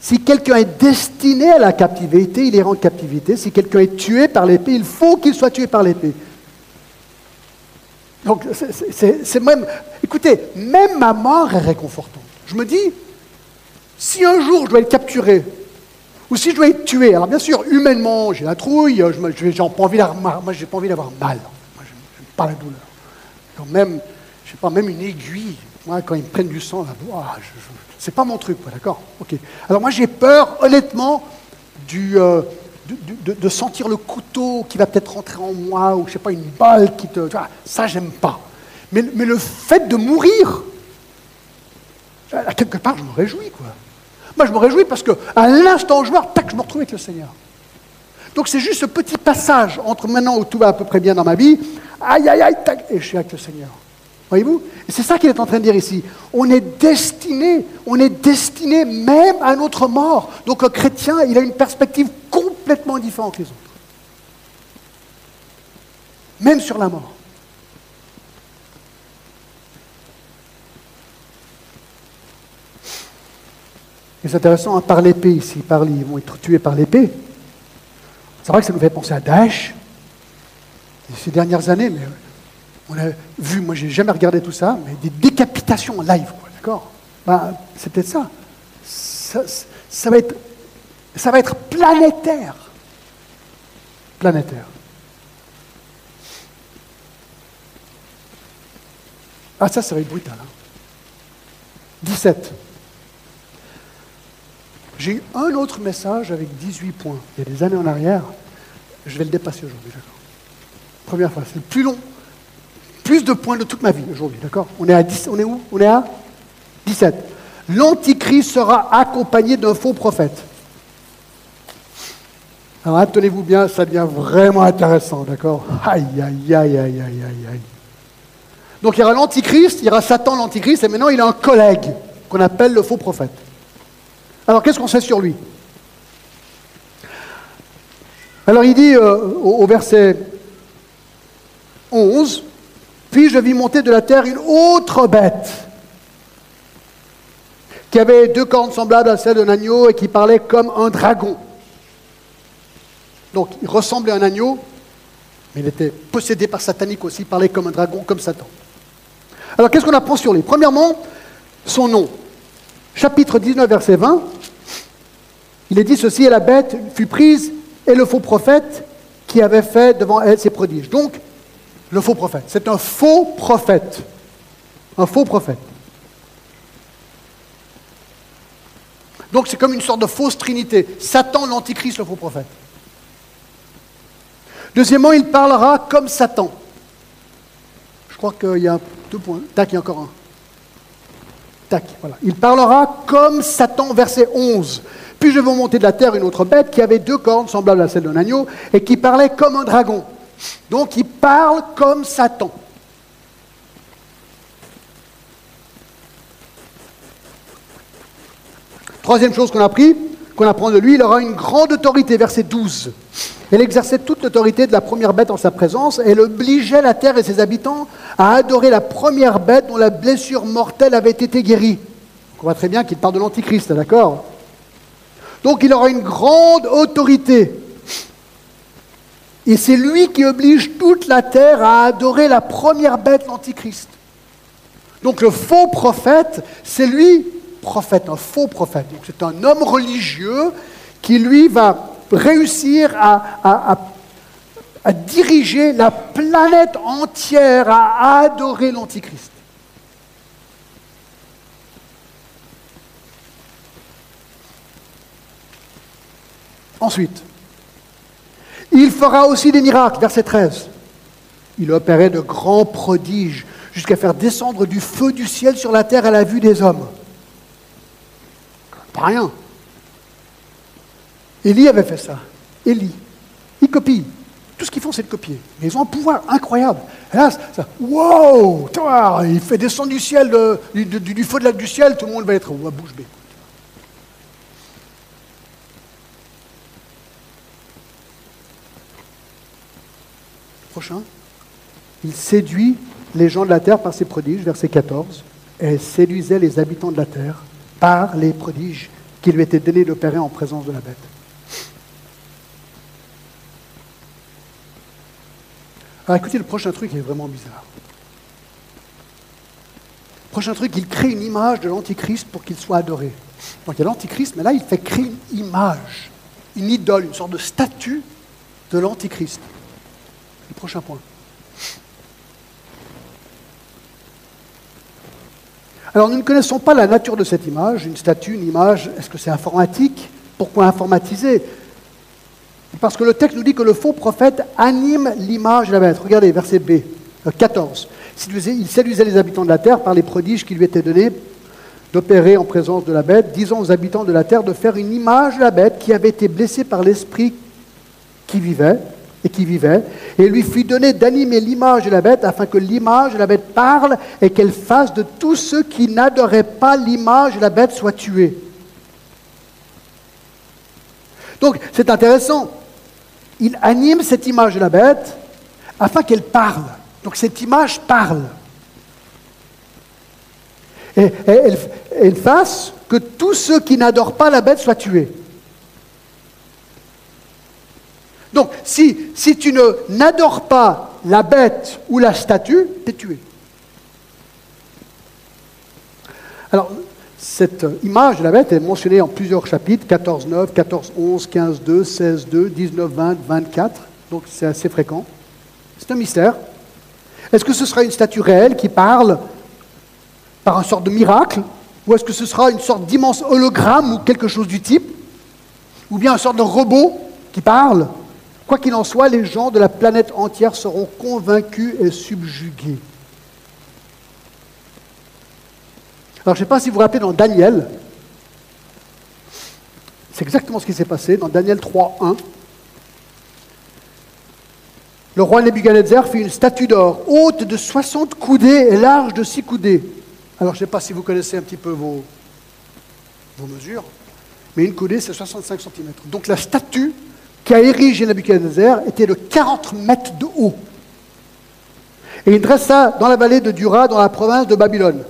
Si quelqu'un est destiné à la captivité, il ira en captivité. Si quelqu'un est tué par l'épée, il faut qu'il soit tué par l'épée. Donc, c'est même. Écoutez, même ma mort est réconfortante. Je me dis, si un jour je dois être capturé, ou si je dois être tué, alors bien sûr, humainement, j'ai la trouille, je n'ai pas envie d'avoir mal pas la douleur. Même, je sais pas, même une aiguille, moi, quand ils me prennent du sang, là, ah, c'est pas mon truc, d'accord? Ok. Alors moi, j'ai peur, honnêtement, du, euh, de, sentir le couteau qui va peut-être rentrer en moi, ou je sais pas, une balle qui te. Ça, j'aime pas. Mais, mais, le fait de mourir, à quelque part, je me réjouis, quoi. Moi, je me réjouis parce qu'à l'instant où je tac, je me retrouve avec le Seigneur. Donc c'est juste ce petit passage entre maintenant où tout va à peu près bien dans ma vie aïe, aïe, aïe, tac, et je suis avec le Seigneur. Voyez-vous? C'est ça qu'il est en train de dire ici. On est destiné, on est destiné même à notre mort. Donc un chrétien, il a une perspective complètement différente des autres. Même sur la mort. Et c'est intéressant, hein, par l'épée ici, par, ils vont être tués par l'épée. C'est vrai que ça nous fait penser à Daesh, ces dernières années, mais on a vu, moi j'ai jamais regardé tout ça, mais des décapitations en live, d'accord? Ben, C'est peut-être ça. Ça, va être, ça va être planétaire. Planétaire. Ah, ça, ça va être brutal. 17. Hein. J'ai un autre message avec 18 points. Il y a des années en arrière. Je vais le dépasser aujourd'hui, d'accord? Première fois, c'est le plus long, plus de points de toute ma vie aujourd'hui, d'accord on, est à 10, on est où On est à 17. L'Antichrist sera accompagné d'un faux prophète. Alors, tenez-vous bien, ça devient vraiment intéressant, d'accord Aïe, aïe, aïe, aïe, aïe, aïe, aïe. Donc, il y aura l'Antichrist, il y aura Satan, l'Antichrist, et maintenant, il a un collègue qu'on appelle le faux prophète. Alors, qu'est-ce qu'on sait sur lui? Alors, il dit euh, au verset 11, puis je vis monter de la terre une autre bête qui avait deux cornes semblables à celles d'un agneau et qui parlait comme un dragon. Donc il ressemblait à un agneau, mais il était possédé par satanique aussi, parlait comme un dragon, comme Satan. Alors qu'est-ce qu'on apprend sur lui? Premièrement, son nom. Chapitre 19, verset 20, il est dit ceci, et la bête fut prise, et le faux prophète qui avait fait devant elle ses prodiges. Donc, le faux prophète, c'est un faux prophète. Un faux prophète. Donc c'est comme une sorte de fausse trinité. Satan, l'antichrist, le faux prophète. Deuxièmement, il parlera comme Satan. Je crois qu'il y a deux points. Tac, il y a encore un. Tac, voilà. Il parlera comme Satan, verset 11. Puis je vais monter de la terre une autre bête qui avait deux cornes semblables à celles d'un agneau et qui parlait comme un dragon. Donc il parle comme Satan. Troisième chose qu'on a qu'on apprend de lui, il aura une grande autorité, verset 12. Elle exerçait toute l'autorité de la première bête en sa présence. Elle obligeait la terre et ses habitants à adorer la première bête dont la blessure mortelle avait été guérie. On voit très bien qu'il parle de l'Antichrist, d'accord? Donc il aura une grande autorité. Et c'est lui qui oblige toute la terre à adorer la première bête, l'Antichrist. Donc le faux prophète, c'est lui, prophète, un faux prophète. C'est un homme religieux qui, lui, va réussir à diriger la planète entière à adorer l'Antichrist. Ensuite, il fera aussi des miracles, verset 13. Il opérait de grands prodiges jusqu'à faire descendre du feu du ciel sur la terre à la vue des hommes. Pas rien. Élie avait fait ça. Élie. Il copie. Tout ce qu'ils font, c'est de copier. Mais ils ont un pouvoir incroyable. Et là, ça, wow Il fait descendre du ciel, du, feu de la, du ciel, tout le monde va être à bouche bée. Prochain. Il séduit les gens de la terre par ses prodiges, verset 14, et séduisait les habitants de la terre par les prodiges qui lui étaient donnés d'opérer en présence de la bête. Alors écoutez, le prochain truc est vraiment bizarre. Le prochain truc, il crée une image de l'Antichrist pour qu'il soit adoré. Donc il y a l'Antichrist, mais là, il fait créer une image, une idole, une sorte de statue de l'Antichrist. Le prochain point. Alors nous ne connaissons pas la nature de cette image, une statue, une image, est-ce que c'est informatique? Pourquoi informatiser? Parce que le texte nous dit que le faux prophète anime l'image de la bête. Regardez, verset B, 14. Euh, il séduisait les habitants de la terre par les prodiges qui lui étaient donnés d'opérer en présence de la bête, disant aux habitants de la terre de faire une image de la bête qui avait été blessée par l'esprit qui vivait et qui vivait, et lui fut donné d'animer l'image de la bête afin que l'image de la bête parle et qu'elle fasse de tous ceux qui n'adoraient pas l'image de la bête soient tués. Donc c'est intéressant. Il anime cette image de la bête afin qu'elle parle. Donc cette image parle. Et, elle fasse que tous ceux qui n'adorent pas la bête soient tués. Donc, si, si tu n'adores pas la bête ou la statue, tu es tué. Alors, cette image de la bête est mentionnée en plusieurs chapitres, 14, 9, 14, 11, 15, 2, 16, 2, 19, 20, 24, donc c'est assez fréquent. C'est un mystère. Est-ce que ce sera une statue réelle qui parle par un sorte de miracle? Ou est-ce que ce sera une sorte d'immense hologramme ou quelque chose du type? Ou bien une sorte de robot qui parle Quoi qu'il en soit, les gens de la planète entière seront convaincus et subjugués. Alors je ne sais pas si vous vous rappelez dans Daniel, c'est exactement ce qui s'est passé dans Daniel 3.1. Le roi Nebuchadnezzar fit une statue d'or, haute de 60 coudées et large de 6 coudées. Alors je ne sais pas si vous connaissez un petit peu vos, vos mesures, mais une coudée c'est 65 cm. Donc la statue qui a érigé Nebuchadnezzar était de 40 mètres de haut. Et il dressa dans la vallée de Dura, dans la province de Babylone.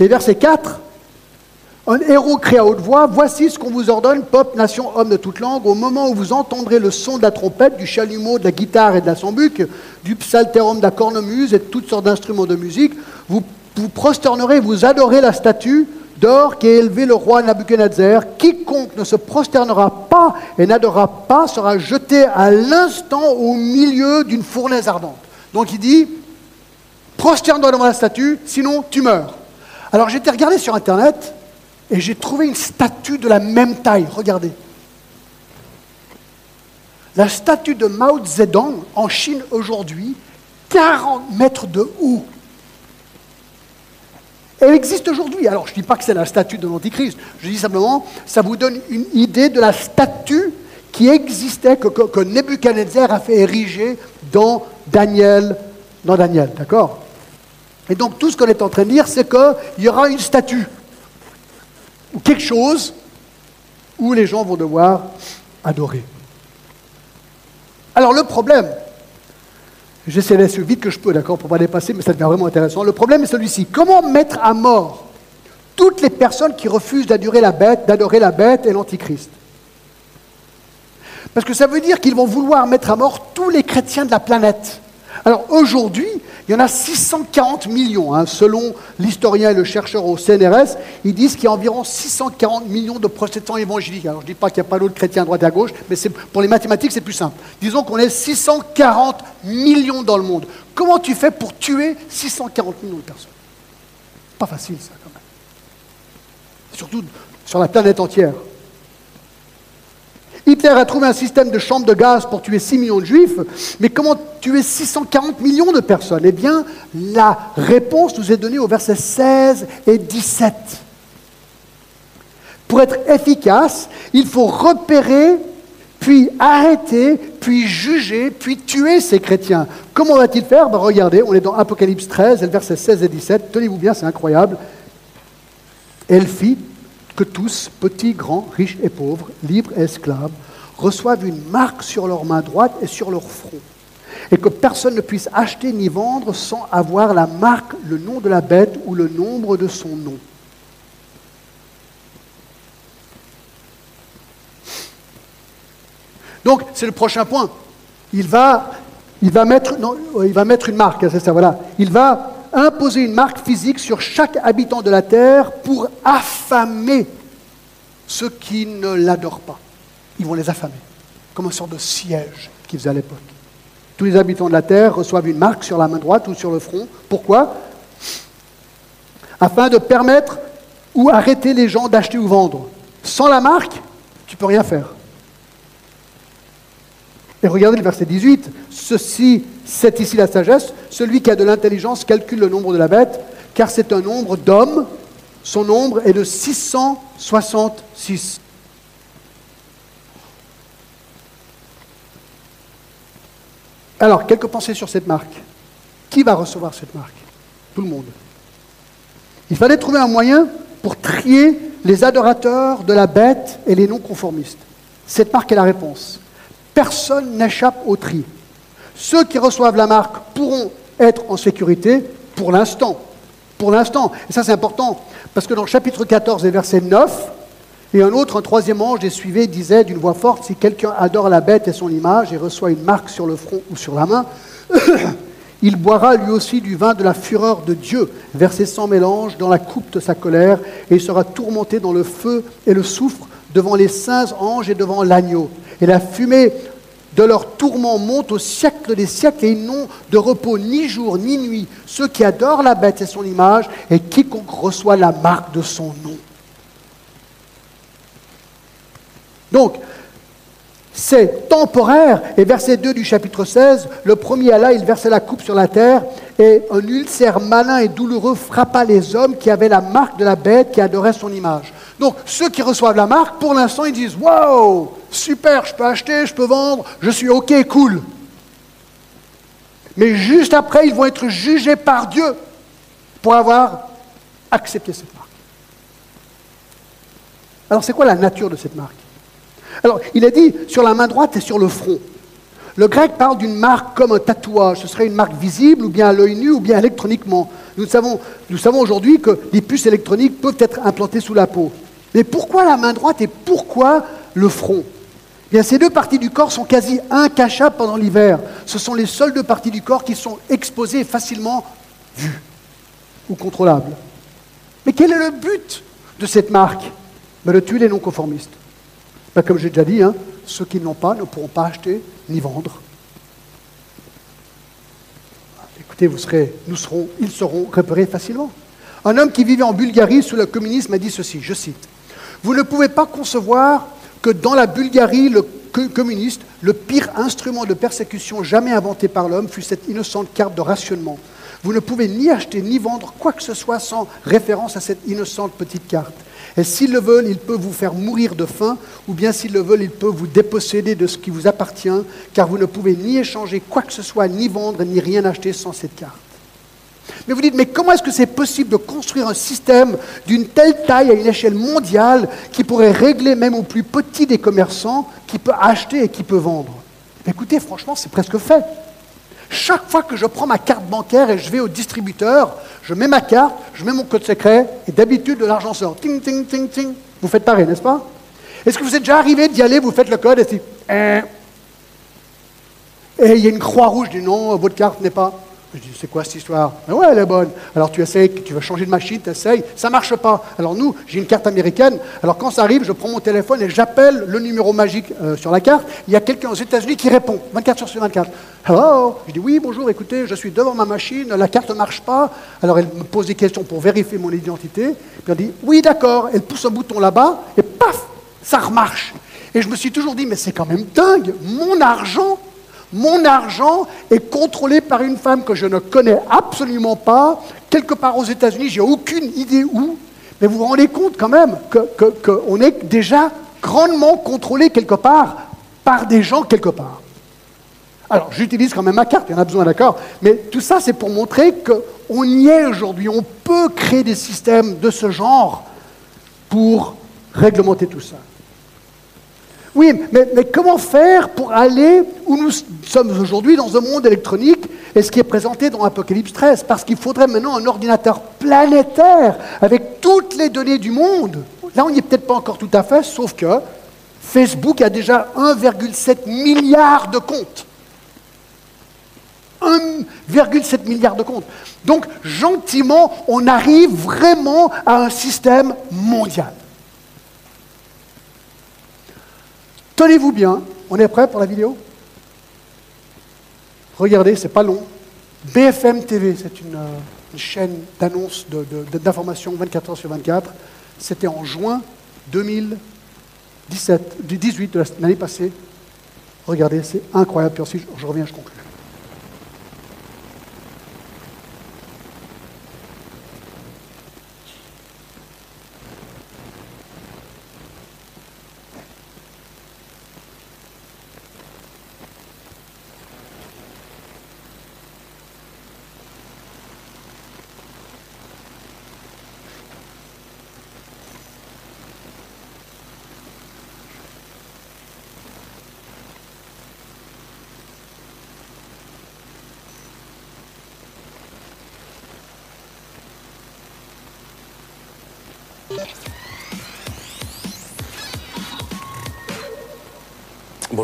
Et verset 4, Un héros crie à haute voix, voici ce qu'on vous ordonne, peuple, nation, homme de toute langue, au moment où vous entendrez le son de la trompette, du chalumeau, de la guitare et de la sambuc, du psaltérum, de la cornemuse et de toutes sortes d'instruments de musique, vous vous prosternerez, vous adorez la statue d'or qui a élevé le roi Nabuchodonosor. Quiconque ne se prosternera pas et n'adorera pas sera jeté à l'instant au milieu d'une fournaise ardente. Donc il dit, prosterne-toi devant la statue, sinon tu meurs. Alors j'étais regardé sur Internet et j'ai trouvé une statue de la même taille. Regardez. La statue de Mao Zedong en Chine aujourd'hui, 40 mètres de haut. Elle existe aujourd'hui. Alors, je ne dis pas que c'est la statue de l'Antichrist. Je dis simplement, ça vous donne une idée de la statue qui existait, que, Nebuchadnezzar a fait ériger dans Daniel. Dans Daniel, d'accord? Et donc, tout ce qu'on est en train de dire, c'est qu'il y aura une statue, ou quelque chose où les gens vont devoir adorer. Alors, le problème, J'essaie d'aller le vite que je peux, d'accord, pour ne pas dépasser, mais ça devient vraiment intéressant. Le problème est celui-ci. Comment mettre à mort toutes les personnes qui refusent d'adorer la bête, d'adorer la bête et l'antichrist? Parce que ça veut dire qu'ils vont vouloir mettre à mort tous les chrétiens de la planète. Alors aujourd'hui, il y en a 640 millions, hein, selon l'historien et le chercheur au CNRS, ils disent qu'il y a environ 640 millions de protestants évangéliques. Alors je ne dis pas qu'il n'y a pas d'autres chrétiens à droite et à gauche, mais pour les mathématiques c'est plus simple. Disons qu'on est 640 millions dans le monde. Comment tu fais pour tuer 640 millions de personnes? Pas facile ça quand même. Surtout sur la planète entière. Hitler a trouvé un système de chambres de gaz pour tuer 6 millions de juifs, mais comment tuer 640 millions de personnes? Eh bien, la réponse nous est donnée au verset 16 et 17. Pour être efficace, il faut repérer, puis arrêter, puis juger, puis tuer ces chrétiens. Comment va-t-il faire? Ben, Regardez, on est dans Apocalypse 13, verset 16 et 17. Tenez-vous bien, c'est incroyable. Elle fit que tous, petits, grands, riches et pauvres, libres et esclaves, reçoivent une marque sur leur main droite et sur leur front, et que personne ne puisse acheter ni vendre sans avoir la marque, le nom de la bête ou le nombre de son nom. Donc, c'est le prochain point. Il va, il va, mettre, va mettre une marque, c'est ça, voilà. Il va imposer une marque physique sur chaque habitant de la terre pour affamer ceux qui ne l'adorent pas. Ils vont les affamer, comme une sorte de siège qu'ils faisaient à l'époque. Tous les habitants de la terre reçoivent une marque sur la main droite ou sur le front. Pourquoi? Afin de permettre ou arrêter les gens d'acheter ou vendre. Sans la marque, tu peux rien faire. Et regardez le verset 18. Ceci, c'est ici la sagesse. Celui qui a de l'intelligence calcule le nombre de la bête, car c'est un nombre d'hommes. Son nombre est de 666. Alors, quelques pensées sur cette marque. Qui va recevoir cette marque? Tout le monde. Il fallait trouver un moyen pour trier les adorateurs de la bête et les non-conformistes. Cette marque est la réponse. Personne n'échappe au tri. Ceux qui reçoivent la marque pourront être en sécurité pour l'instant. Pour l'instant. Et ça, c'est important, parce que dans le chapitre 14 et verset 9, et un autre, un troisième ange les suivait, disait d'une voix forte, si quelqu'un adore la bête et son image et reçoit une marque sur le front ou sur la main, il boira lui aussi du vin de la fureur de Dieu, versé sans mélange dans la coupe de sa colère, et il sera tourmenté dans le feu et le soufre devant les saints anges et devant l'agneau. Et la fumée de leur tourment monte au siècle des siècles et ils n'ont de repos ni jour ni nuit. Ceux qui adorent la bête et son image et quiconque reçoit la marque de son nom. Donc, c'est temporaire. Et verset 2 du chapitre 16, le premier Allah, il versait la coupe sur la terre, et un ulcère malin et douloureux frappa les hommes qui avaient la marque de la bête qui adorait son image. Donc, ceux qui reçoivent la marque, pour l'instant, ils disent Wow, super, je peux acheter, je peux vendre, je suis OK, cool. Mais juste après, ils vont être jugés par Dieu pour avoir accepté cette marque. Alors, c'est quoi la nature de cette marque? Alors, il est dit sur la main droite et sur le front. Le grec parle d'une marque comme un tatouage. Ce serait une marque visible, ou bien à l'œil nu, ou bien électroniquement. Nous savons, nous savons aujourd'hui que les puces électroniques peuvent être implantées sous la peau. Mais pourquoi la main droite et pourquoi le front? Bien, ces deux parties du corps sont quasi incachables pendant l'hiver. Ce sont les seules deux parties du corps qui sont exposées et facilement vues ou contrôlables. Mais quel est le but de cette marque? Ben, De tuer les non-conformistes. Ben, comme j'ai déjà dit, hein, ceux qui n'ont pas ne pourront pas acheter ni vendre. Écoutez, vous serez, nous serons, ils seront repérés facilement. Un homme qui vivait en Bulgarie sous le communisme a dit ceci, je cite, Vous ne pouvez pas concevoir que dans la Bulgarie, le communiste, le pire instrument de persécution jamais inventé par l'homme fut cette innocente carte de rationnement. Vous ne pouvez ni acheter ni vendre quoi que ce soit sans référence à cette innocente petite carte. Et s'ils le veulent, ils peuvent vous faire mourir de faim, ou bien s'ils le veulent, ils peuvent vous déposséder de ce qui vous appartient, car vous ne pouvez ni échanger quoi que ce soit, ni vendre, ni rien acheter sans cette carte. Mais vous dites, mais comment est-ce que c'est possible de construire un système d'une telle taille à une échelle mondiale qui pourrait régler même au plus petit des commerçants, qui peut acheter et qui peut vendre? Écoutez, franchement, c'est presque fait. Chaque fois que je prends ma carte bancaire et je vais au distributeur, je mets ma carte, je mets mon code secret, et d'habitude, de l'argent sort. Ting, ting, ting, ting. Vous faites pareil, n'est-ce pas? Est-ce que vous êtes déjà arrivé d'y aller, vous faites le code, et c'est... Hein? Et il y a une croix rouge, du non, votre carte n'est pas... Je dis, c'est quoi cette histoire? Mais ouais, elle est bonne. Alors tu essayes, tu vas changer de machine, tu essayes, ça ne marche pas. Alors nous, j'ai une carte américaine. Alors quand ça arrive, je prends mon téléphone et j'appelle le numéro magique euh, sur la carte. Il y a quelqu'un aux États-Unis qui répond, 24 sur 24. Hello? Je dis, oui, bonjour, écoutez, je suis devant ma machine, la carte ne marche pas. Alors elle me pose des questions pour vérifier mon identité. Puis elle dit, oui, d'accord. Elle pousse un bouton là-bas et paf, ça remarche. Et je me suis toujours dit, mais c'est quand même dingue, mon argent mon argent est contrôlé par une femme que je ne connais absolument pas, quelque part aux États-Unis, j'ai aucune idée où, mais vous vous rendez compte quand même qu'on est déjà grandement contrôlé quelque part par des gens quelque part. Alors, j'utilise quand même ma carte, il y en a besoin, d'accord? Mais tout ça, c'est pour montrer qu'on y est aujourd'hui. On peut créer des systèmes de ce genre pour réglementer tout ça. Oui, mais, comment faire pour aller où nous sommes aujourd'hui dans un monde électronique et ce qui est présenté dans Apocalypse 13 Parce qu'il faudrait maintenant un ordinateur planétaire avec toutes les données du monde. Là, on n'y est peut-être pas encore tout à fait, sauf que Facebook a déjà 1,7 milliard de comptes. 1,7 milliard de comptes. Donc, gentiment, on arrive vraiment à un système mondial. Tenez-vous bien, on est prêt pour la vidéo? Regardez, c'est pas long. BFM TV, c'est une, euh, chaîne d'annonces, d'informations 24 heures sur 24. C'était en juin 2017, 18 de l'année passée. Regardez, c'est incroyable. Puis ensuite, je reviens, je conclue.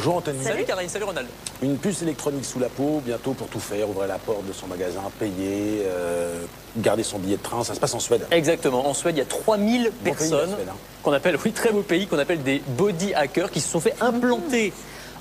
Bonjour Anthony. Salut Karine, salut Ronald. Une puce électronique sous la peau, bientôt pour tout faire, ouvrir la porte de son magasin, payer, euh, garder son billet de train, ça se passe en Suède. Exactement, en Suède il y a 3000 personnes hein. qu'on appelle, oui très beau pays, qu'on appelle des body hackers qui se sont fait implanter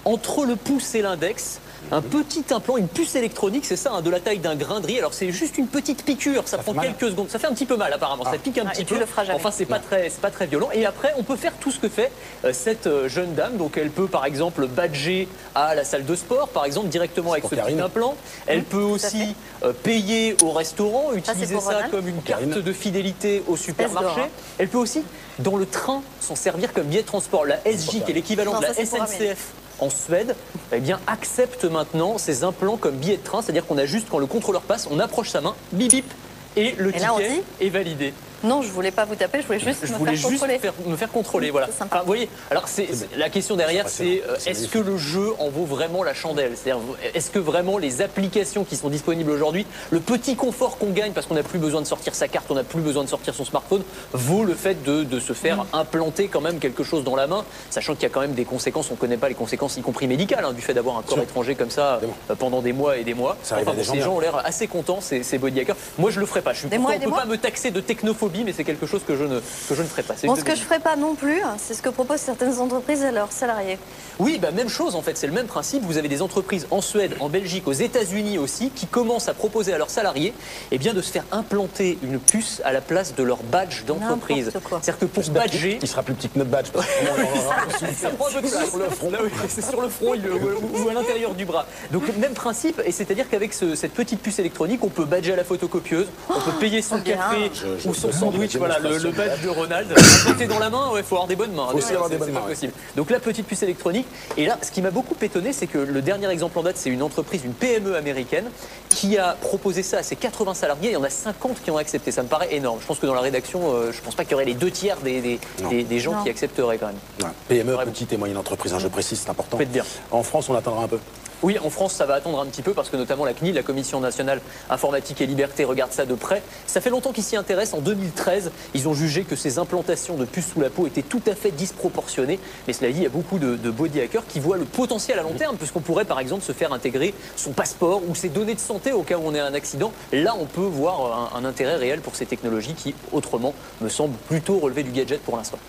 entre le pouce et l'index un petit implant, une puce électronique, c'est ça, hein, de la taille d'un grain de riz. Alors c'est juste une petite piqûre, ça, prend quelques secondes. Ça fait un petit peu mal apparemment, ça ah. pique un ah, petit peu. enfin c'est pas très, pas très violent. Et après on peut faire tout ce que fait euh, cette euh, jeune dame. Donc elle peut par exemple badger à la salle de sport, par exemple directement avec ce petit implant. Elle peut aussi euh, payer au restaurant, utiliser ça, comme une carte de fidélité au supermarché. Elle peut aussi dans le train s'en servir comme billet de transport. La SJ, qui est l'équivalent de la SNCF en Suède, eh bien, accepte maintenant ces implants comme billet de train, c'est-à-dire qu'on a juste, quand le contrôleur passe, on approche sa main, bip bip, et le ticket est validé. Non, je voulais pas vous taper, je voulais juste je me voulais faire juste contrôler. faire- me faire contrôler, voilà. Enfin, vous voyez, alors c'est c'est- la question derrière, c'est euh, C'est est-ce que le jeu en vaut vraiment la chandelle? C'est-à-dire, est-ce que vraiment les applications qui sont disponibles aujourd'hui, le petit confort qu'on gagne parce qu'on n'a plus besoin de sortir sa carte, on n'a plus besoin de sortir son smartphone, vaut le fait de, de se faire Mm. implanter quand même quelque chose dans la main, sachant qu'il y a quand même des conséquences, on ne connaît pas les conséquences, y compris médicales, hein, du fait d'avoir un corps étranger comme ça euh, pendant des mois et des mois. Ça Enfin, des bon, gens ces bien. gens ont l'air assez contents, ces, ces body hackers. Moi, je le ferai pas. Je suis Des pourtant, mois et on des peut mois pas me taxer de technophobie, mais c'est quelque chose que je ne, que je ne ferai pas. Bon, ce que je ferai pas non plus, c'est ce que proposent certaines entreprises à leurs salariés. Oui, bah, même chose en fait, c'est le même principe. Vous avez des entreprises en Suède, en Belgique, aux États-Unis aussi, qui commencent à proposer à leurs salariés eh bien, de se faire implanter une puce à la place de leur badge d'entreprise. C'est-à-dire que pour badger, Il sera plus petit que notre badge. parce que vraiment, on aura reçu ça prend un peu de place. sur le front. Là, oui, c'est sur le front il- ou, ou à l'intérieur du bras. Donc le même principe, et c'est-à-dire qu'avec ce- cette petite puce électronique, on peut badger à la photocopieuse, on peut payer son Oh, café Je- je- ou son sandwich, voilà, le, badge de Ronald. Implanté dans la main, il faut avoir des bonnes mains. Faut aussi C'est- avoir des bonnes pas mains, ouais. possible. Donc la petite puce électronique. Et là, ce qui m'a beaucoup étonné, c'est que le dernier exemple en date, c'est une entreprise, une PME américaine, qui a proposé ça à ses 80 salariés. Il y en a 50 qui ont accepté. Ça me paraît énorme. Je pense que dans la rédaction, euh, je pense pas qu'il y aurait les deux tiers des, des, Non. des- des gens Non. qui accepteraient quand même. Ouais. PME, Vraiment. petite et moyenne entreprise, hein, je précise, c'est important. Faites bien. En France, on attendra un peu. Oui, en France, ça va attendre un petit peu parce que notamment la CNIL, la Commission nationale informatique et liberté, regarde ça de près. Ça fait longtemps qu'ils s'y intéressent. En 2013, ils ont jugé que ces implantations de puces sous la peau étaient tout à fait disproportionnées. Mais cela dit, il y a beaucoup de, body hackers qui voient le potentiel à long terme, puisqu'on pourrait par exemple se faire intégrer son passeport ou ses données de santé au cas où on ait un accident. Là, on peut voir un, intérêt réel pour ces technologies qui, autrement, me semblent plutôt relever du gadget pour l'instant.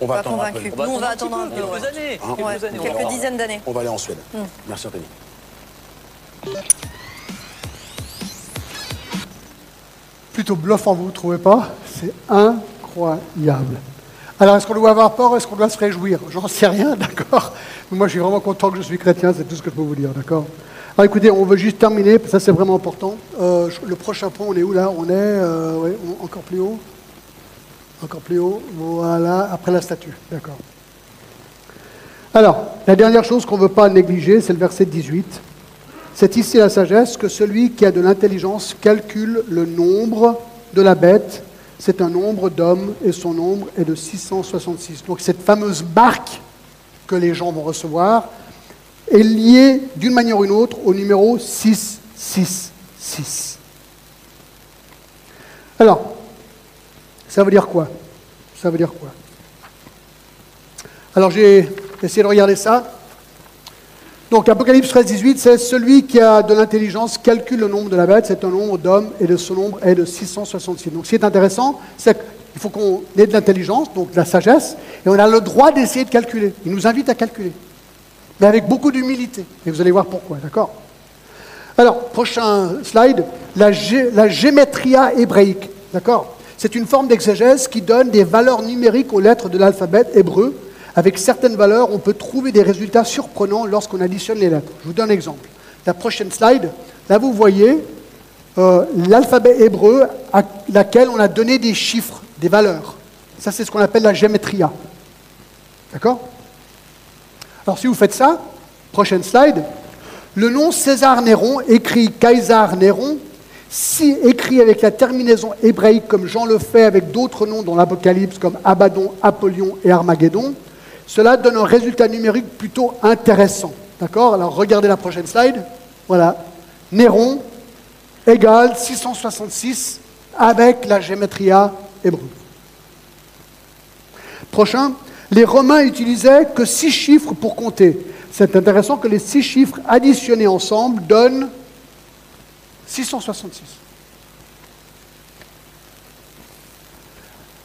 On va Pas attendre un convaincu. peu. Nous, on va un attendre un petit peu. peu, ouais. quelques années. Hein quelques Ouais, années, on quelques verra. dizaines d'années. On va aller en Suède. Hmm. Merci Anthony. Plutôt bluffant, vous ne trouvez pas? C'est incroyable. Alors, est-ce qu'on doit avoir peur Est-ce qu'on doit se réjouir? J'en sais rien, d'accord? Mais moi, je suis vraiment content que je suis chrétien, c'est tout ce que je peux vous dire, d'accord? Alors, écoutez, on veut juste terminer, ça c'est vraiment important. Euh, le prochain point, on est où là? On est euh, ouais, encore plus haut? Encore plus haut, voilà, après la statue, d'accord. Alors, la dernière chose qu'on ne veut pas négliger, c'est le verset 18. C'est ici la sagesse que celui qui a de l'intelligence calcule le nombre de la bête. C'est un nombre d'hommes et son nombre est de 666. Donc cette fameuse barque que les gens vont recevoir est liée d'une manière ou d'une autre au numéro 666. Alors, ça veut dire quoi? Ça veut dire quoi? Alors j'ai essayé de regarder ça. Donc Apocalypse 13, 18, c'est celui qui a de l'intelligence calcule le nombre de la bête, c'est un nombre d'hommes et de ce nombre est de 666. Donc ce qui est intéressant, c'est qu'il faut qu'on ait de l'intelligence, donc de la sagesse, et on a le droit d'essayer de calculer. Il nous invite à calculer, mais avec beaucoup d'humilité. Et vous allez voir pourquoi, d'accord? Alors, prochain slide, la, gé- hébraïque, d'accord? C'est une forme d'exégèse qui donne des valeurs numériques aux lettres de l'alphabet hébreu. Avec certaines valeurs, on peut trouver des résultats surprenants lorsqu'on additionne les lettres. Je vous donne un exemple. La prochaine slide, là vous voyez euh, l'alphabet hébreu à laquelle on a donné des chiffres, des valeurs. Ça, c'est ce qu'on appelle la gémétria. D'accord? Alors, si vous faites ça, prochaine slide, le nom César Néron, écrit Caesar Néron, si écrit avec la terminaison hébraïque comme Jean le fait avec d'autres noms dans l'Apocalypse comme Abaddon, Apollyon et Armageddon, cela donne un résultat numérique plutôt intéressant. D'accord? Alors regardez la prochaine slide. Voilà. Néron égale 666 avec la gémétria hébreu. Prochain, les Romains utilisaient que six chiffres pour compter. C'est intéressant que les six chiffres additionnés ensemble donnent 666.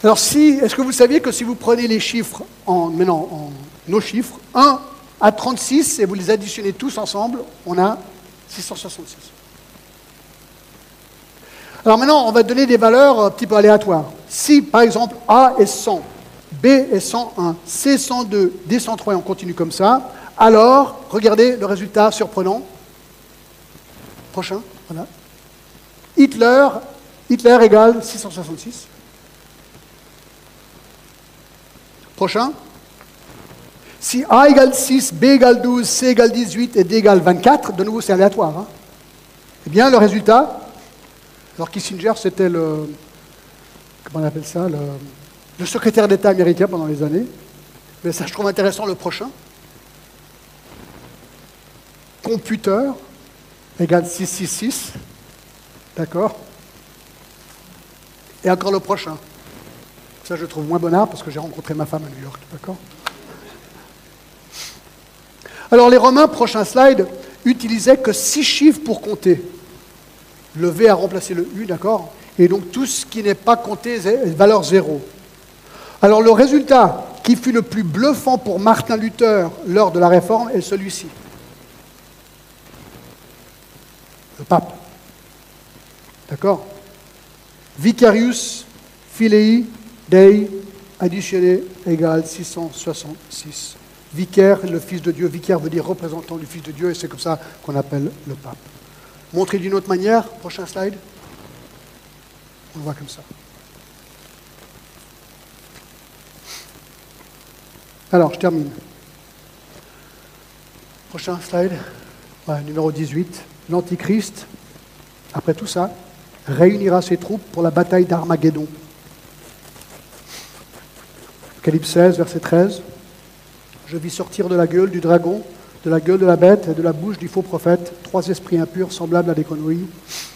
Alors, si, est-ce que vous saviez que si vous prenez les chiffres, en, maintenant en nos chiffres, 1 à 36, et vous les additionnez tous ensemble, on a 666. Alors maintenant, on va donner des valeurs un petit peu aléatoires. Si, par exemple, A est 100, B est 101, C 102, D 103, et on continue comme ça, alors, regardez le résultat surprenant. Prochain, voilà. Hitler, Hitler égale 666. Prochain. Si A égale 6, B égale 12, C égale 18 et D égale 24, de nouveau c'est aléatoire. hein. Eh bien, le résultat, alors Kissinger c'était le, comment on appelle ça, le, secrétaire d'État américain pendant les années. Mais ça, je trouve intéressant le prochain. Computer égale 666. D'accord Et encore le prochain. Ça, je trouve moins bonheur parce que j'ai rencontré ma femme à New York. D'accord Alors, les Romains, prochain slide, utilisaient que six chiffres pour compter. Le V a remplacé le U, d'accord Et donc, tout ce qui n'est pas compté est valeur zéro. Alors, le résultat qui fut le plus bluffant pour Martin Luther lors de la réforme est celui-ci. Le pape. D'accord? Vicarius Filei Dei additionné égale 666. Vicaire, le Fils de Dieu. Vicaire veut dire représentant du Fils de Dieu et c'est comme ça qu'on appelle le pape. Montré d'une autre manière, prochain slide. On le voit comme ça. Alors, je termine. Prochain slide, numéro 18. L'Antichrist, après tout ça, réunira ses troupes pour la bataille d'Armageddon. Apocalypse 16, verset 13. Je vis sortir de la gueule du dragon, de la gueule de la bête et de la bouche du faux prophète trois esprits impurs semblables à des conneries,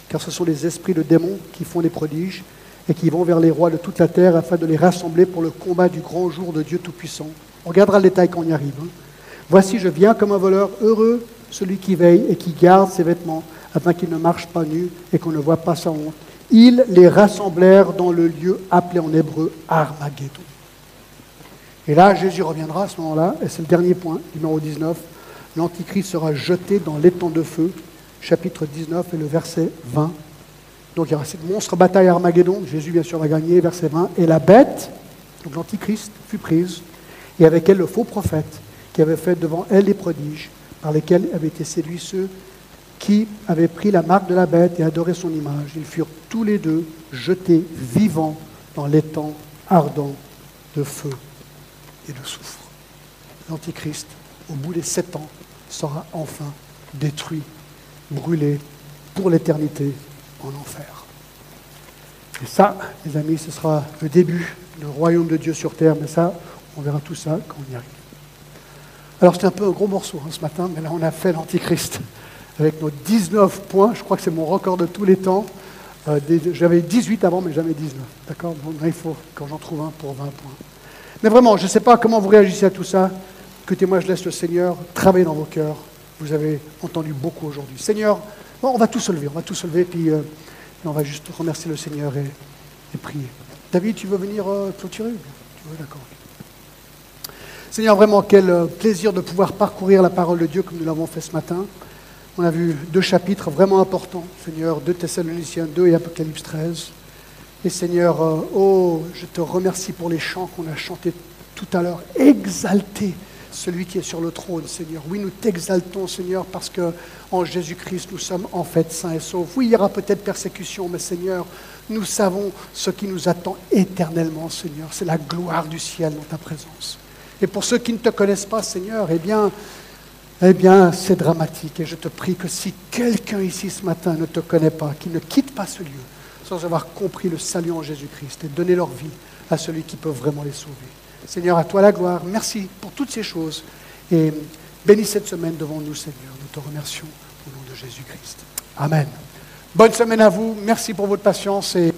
car ce sont les esprits de démons qui font des prodiges et qui vont vers les rois de toute la terre afin de les rassembler pour le combat du grand jour de Dieu Tout-Puissant. On regardera le détail quand on y arrive. Hein. Voici, je viens comme un voleur, heureux celui qui veille et qui garde ses vêtements, afin qu'il ne marche pas nu et qu'on ne voit pas sa honte. Ils les rassemblèrent dans le lieu appelé en hébreu Armageddon. Et là, Jésus reviendra à ce moment-là, et c'est le dernier point, numéro 19. L'Antichrist sera jeté dans l'étang de feu, chapitre 19 et le verset 20. Donc il y aura cette monstre bataille Armageddon, Jésus bien sûr va gagner, verset 20. Et la bête, donc l'Antichrist, fut prise, et avec elle le faux prophète, qui avait fait devant elle les prodiges, par lesquels avaient été séduits ceux qui avaient pris la marque de la bête et adoré son image. Ils furent tous les deux jetés vivants dans l'étang ardent de feu et de soufre. L'Antichrist, au bout des sept ans, sera enfin détruit, brûlé pour l'éternité en enfer. Et ça, les amis, ce sera le début du royaume de Dieu sur terre, mais ça, on verra tout ça quand on y arrive. Alors c'était un peu un gros morceau hein, ce matin, mais là on a fait l'Antichrist avec nos 19 points. Je crois que c'est mon record de tous les temps. Euh, j'avais 18 avant, mais jamais 19. D'accord? Bon, Il faut quand j'en trouve un pour 20 points. Mais vraiment, je ne sais pas comment vous réagissez à tout ça. Écoutez-moi, je laisse le Seigneur travailler dans vos cœurs. Vous avez entendu beaucoup aujourd'hui. Seigneur, on va tous se lever, on va tous se lever, puis euh, on va juste remercier le Seigneur et, prier. David, tu veux venir euh, clôturer? Tu veux, d'accord. Seigneur, vraiment, quel euh, plaisir de pouvoir parcourir la parole de Dieu comme nous l'avons fait ce matin. On a vu deux chapitres vraiment importants, Seigneur, 2 Thessaloniciens 2 et Apocalypse 13. Et Seigneur, euh, oh, je te remercie pour les chants qu'on a chantés tout à l'heure. Exalté celui qui est sur le trône, Seigneur. Oui, nous t'exaltons, Seigneur, parce que en Jésus-Christ, nous sommes en fait saints et saufs. Oui, il y aura peut-être persécution, mais Seigneur, nous savons ce qui nous attend éternellement, Seigneur. C'est la gloire du ciel dans ta présence. Et pour ceux qui ne te connaissent pas, Seigneur, eh bien, eh bien, c'est dramatique. Et je te prie que si quelqu'un ici ce matin ne te connaît pas, qu'il ne quitte pas ce lieu sans avoir compris le salut en Jésus-Christ et donner leur vie à celui qui peut vraiment les sauver. Seigneur, à toi la gloire. Merci pour toutes ces choses. Et bénis cette semaine devant nous, Seigneur. Nous te remercions au nom de Jésus-Christ. Amen. Bonne semaine à vous. Merci pour votre patience et